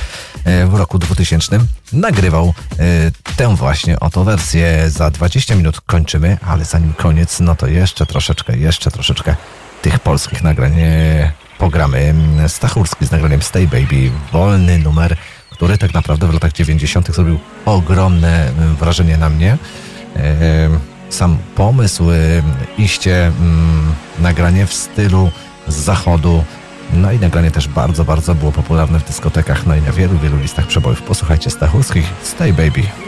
e, w roku 2000 nagrywał e, tę właśnie oto wersję. Za 20 minut kończymy, ale zanim koniec, no to jeszcze troszeczkę, jeszcze troszeczkę tych polskich nagrań pogramy. Stachurski z nagraniem Stay Baby, wolny numer, który tak naprawdę w latach 90. zrobił ogromne mm, wrażenie na mnie. Sam pomysł, iście mm, nagranie w stylu z zachodu, no i nagranie też bardzo, bardzo było popularne w dyskotekach, no i na wielu, wielu listach przebojów. Posłuchajcie Stachurskich, Stay Baby.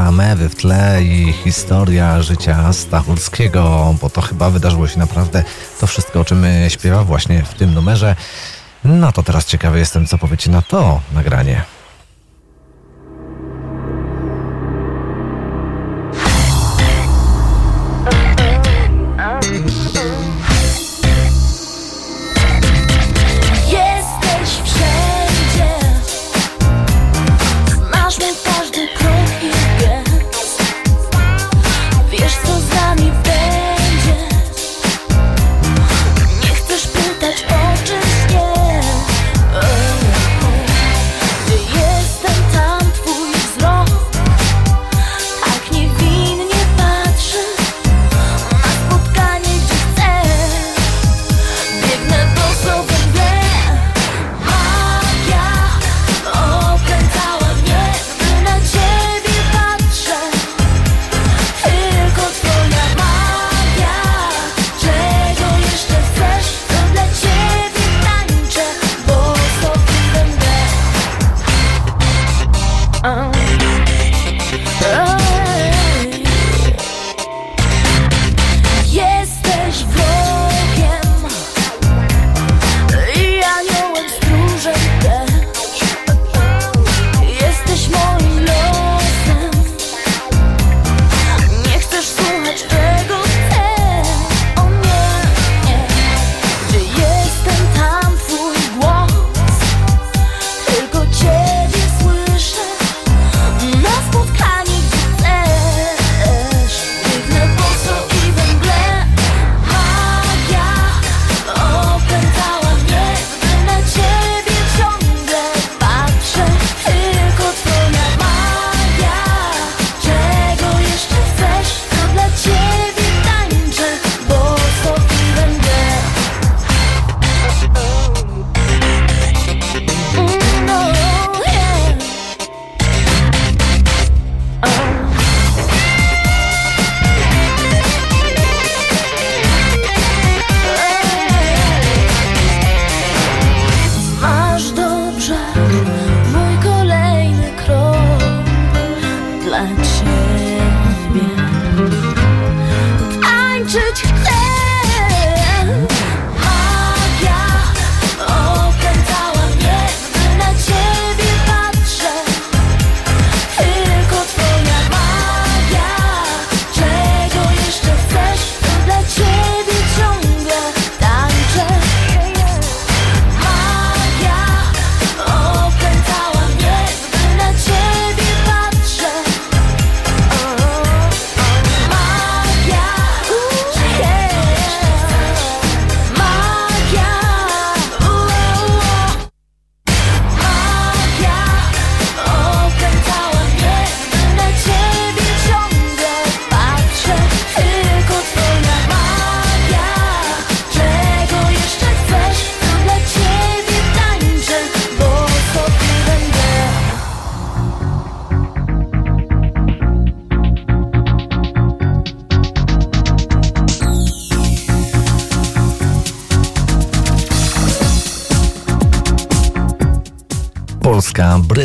Plaża, mewy w tle i historia życia Stachurskiego, bo to chyba wydarzyło się naprawdę to wszystko, o czym śpiewa właśnie w tym numerze. No to teraz ciekawy jestem, co powiecie na to nagranie.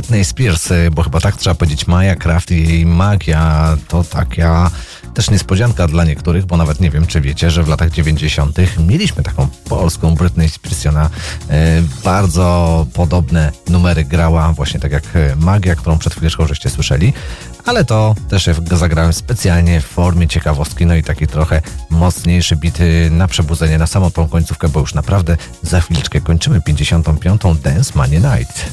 Britney Spears, bo chyba tak trzeba powiedzieć, Maja Kraft i jej magia to taka też niespodzianka dla niektórych, bo nawet nie wiem, czy wiecie, że w latach 90. mieliśmy taką polską Britney Spears. Ona e, bardzo podobne numery grała, właśnie tak jak e, magia, którą przed chwileczką żeście słyszeli, ale to też zagrałem specjalnie w formie ciekawostki, no i taki trochę mocniejszy bit na przebudzenie, na samą tą końcówkę, bo już naprawdę za chwileczkę kończymy 55. Dance Money Night.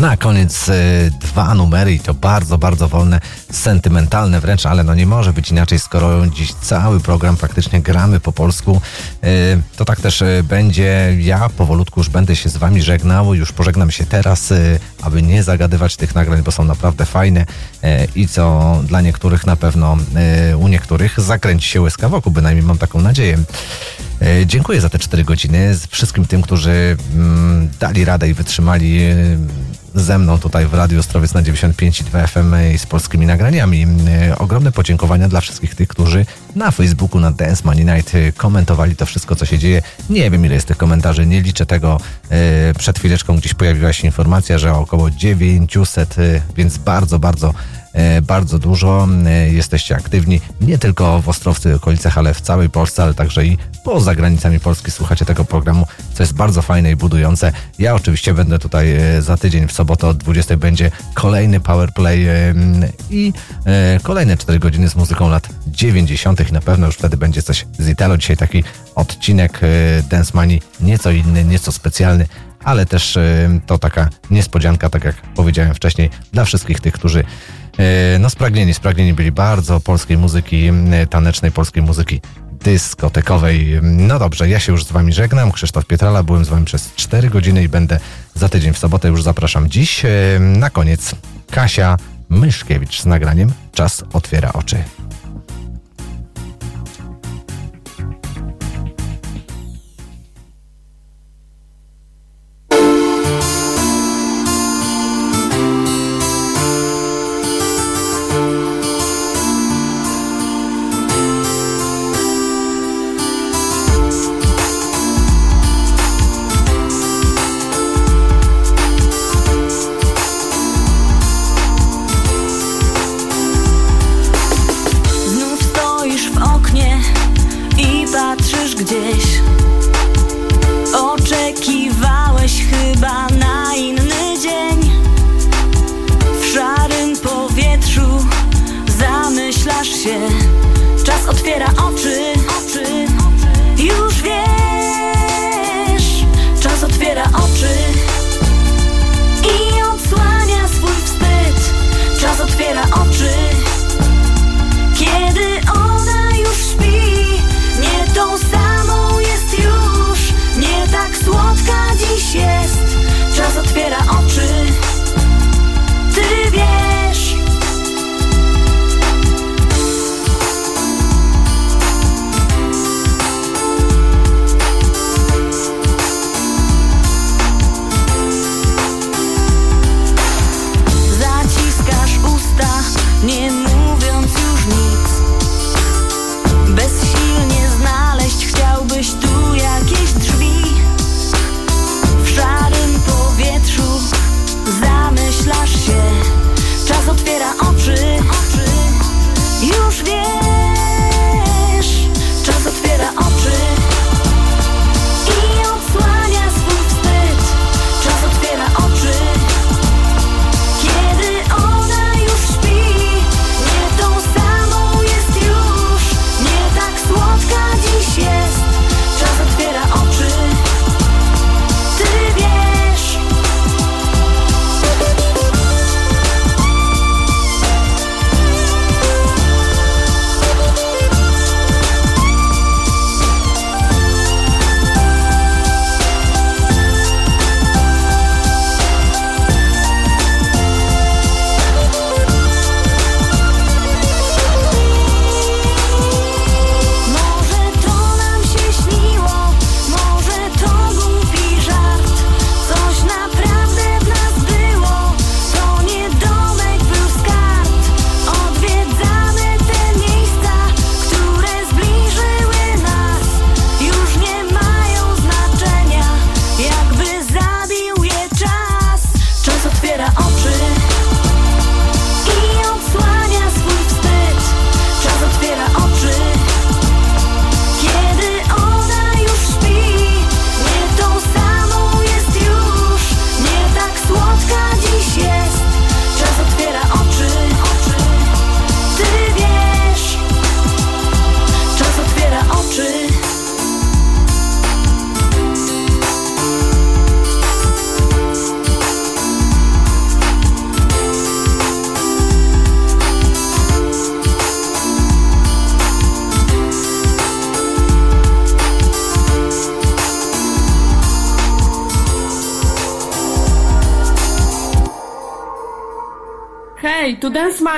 Na koniec e, dwa numery i to bardzo, bardzo wolne, sentymentalne wręcz, ale no nie może być inaczej, skoro dziś cały program praktycznie gramy po polsku. E, to tak też e, będzie. Ja powolutku już będę się z wami żegnał, już pożegnam się teraz, aby nie zagadywać tych nagrań, bo są naprawdę fajne i co dla niektórych na pewno, u niektórych zakręci się łezka wokół, bynajmniej mam taką nadzieję. Dziękuję za te 4 godziny wszystkim tym, którzy mm, dali radę i wytrzymali. Ze mną tutaj w Radiu Ostrowiec na 95,2 FM i z polskimi nagraniami. E, Ogromne podziękowania dla wszystkich tych, którzy na Facebooku, na Dance Money Night e, komentowali to wszystko, co się dzieje. Nie wiem, ile jest tych komentarzy, nie liczę tego. E, Przed chwileczką gdzieś pojawiła się informacja, że około 900, e, więc bardzo, bardzo bardzo dużo. Jesteście aktywni nie tylko w Ostrowcu i okolicach, ale w całej Polsce, ale także i poza granicami Polski słuchacie tego programu, co jest bardzo fajne i budujące. Ja oczywiście będę tutaj e, za tydzień w sobotę od 20 będzie kolejny powerplay i e, kolejne 4 godziny z muzyką lat 90. Na pewno już wtedy będzie coś z Italo. Dzisiaj taki odcinek e, Dance Money nieco inny, nieco specjalny, ale też to taka niespodzianka, tak jak powiedziałem wcześniej, dla wszystkich tych, którzy no spragnieni, spragnieni byli bardzo polskiej muzyki, tanecznej polskiej muzyki dyskotekowej. No dobrze, ja się już z wami żegnam. Krzysztof Pietrala, byłem z wami przez 4 godziny i będę za tydzień w sobotę już zapraszam dziś. Na koniec Kasia Myszkiewicz z nagraniem Czas otwiera oczy.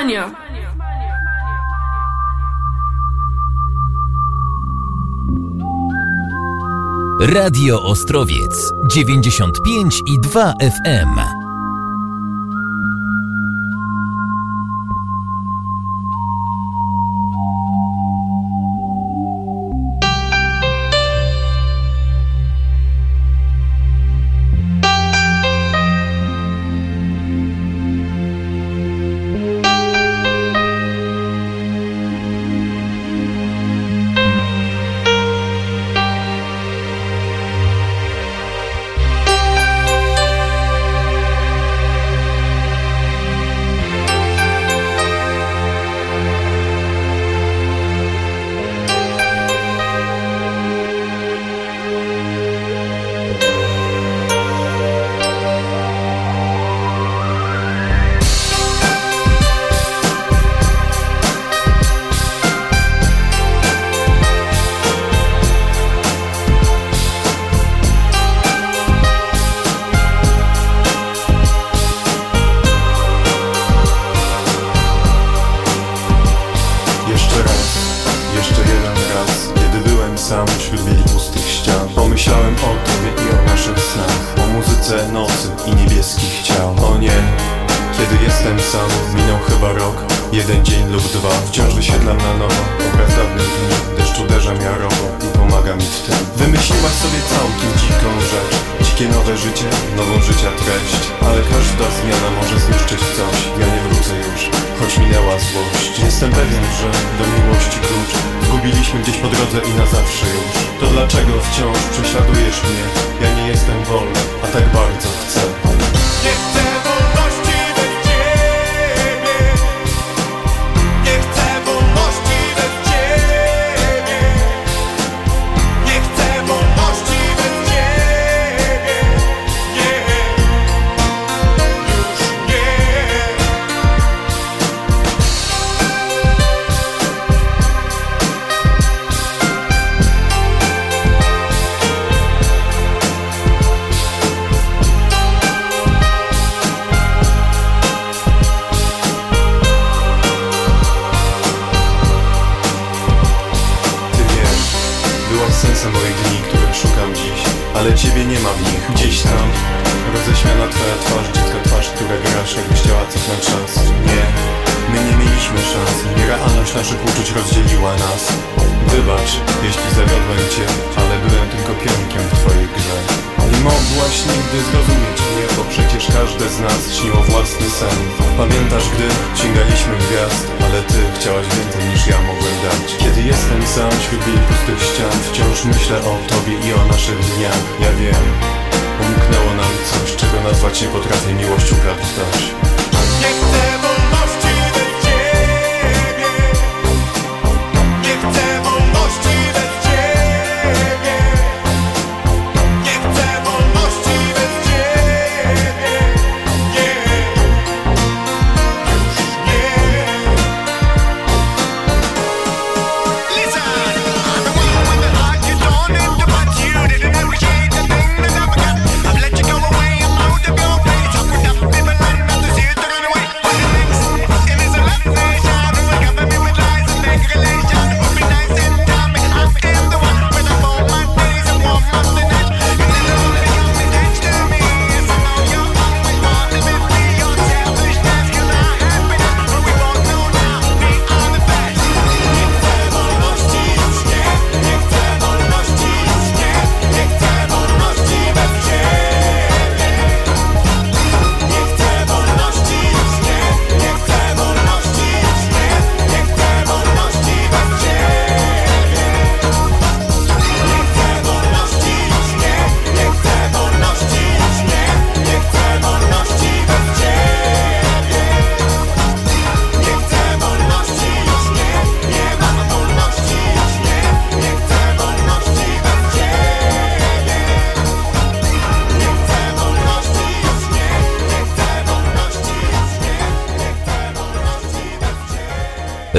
Mania! Radio Ostrowiec 95 i 2 FM.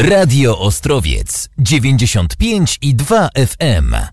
Radio Ostrowiec 95 i 2 FM.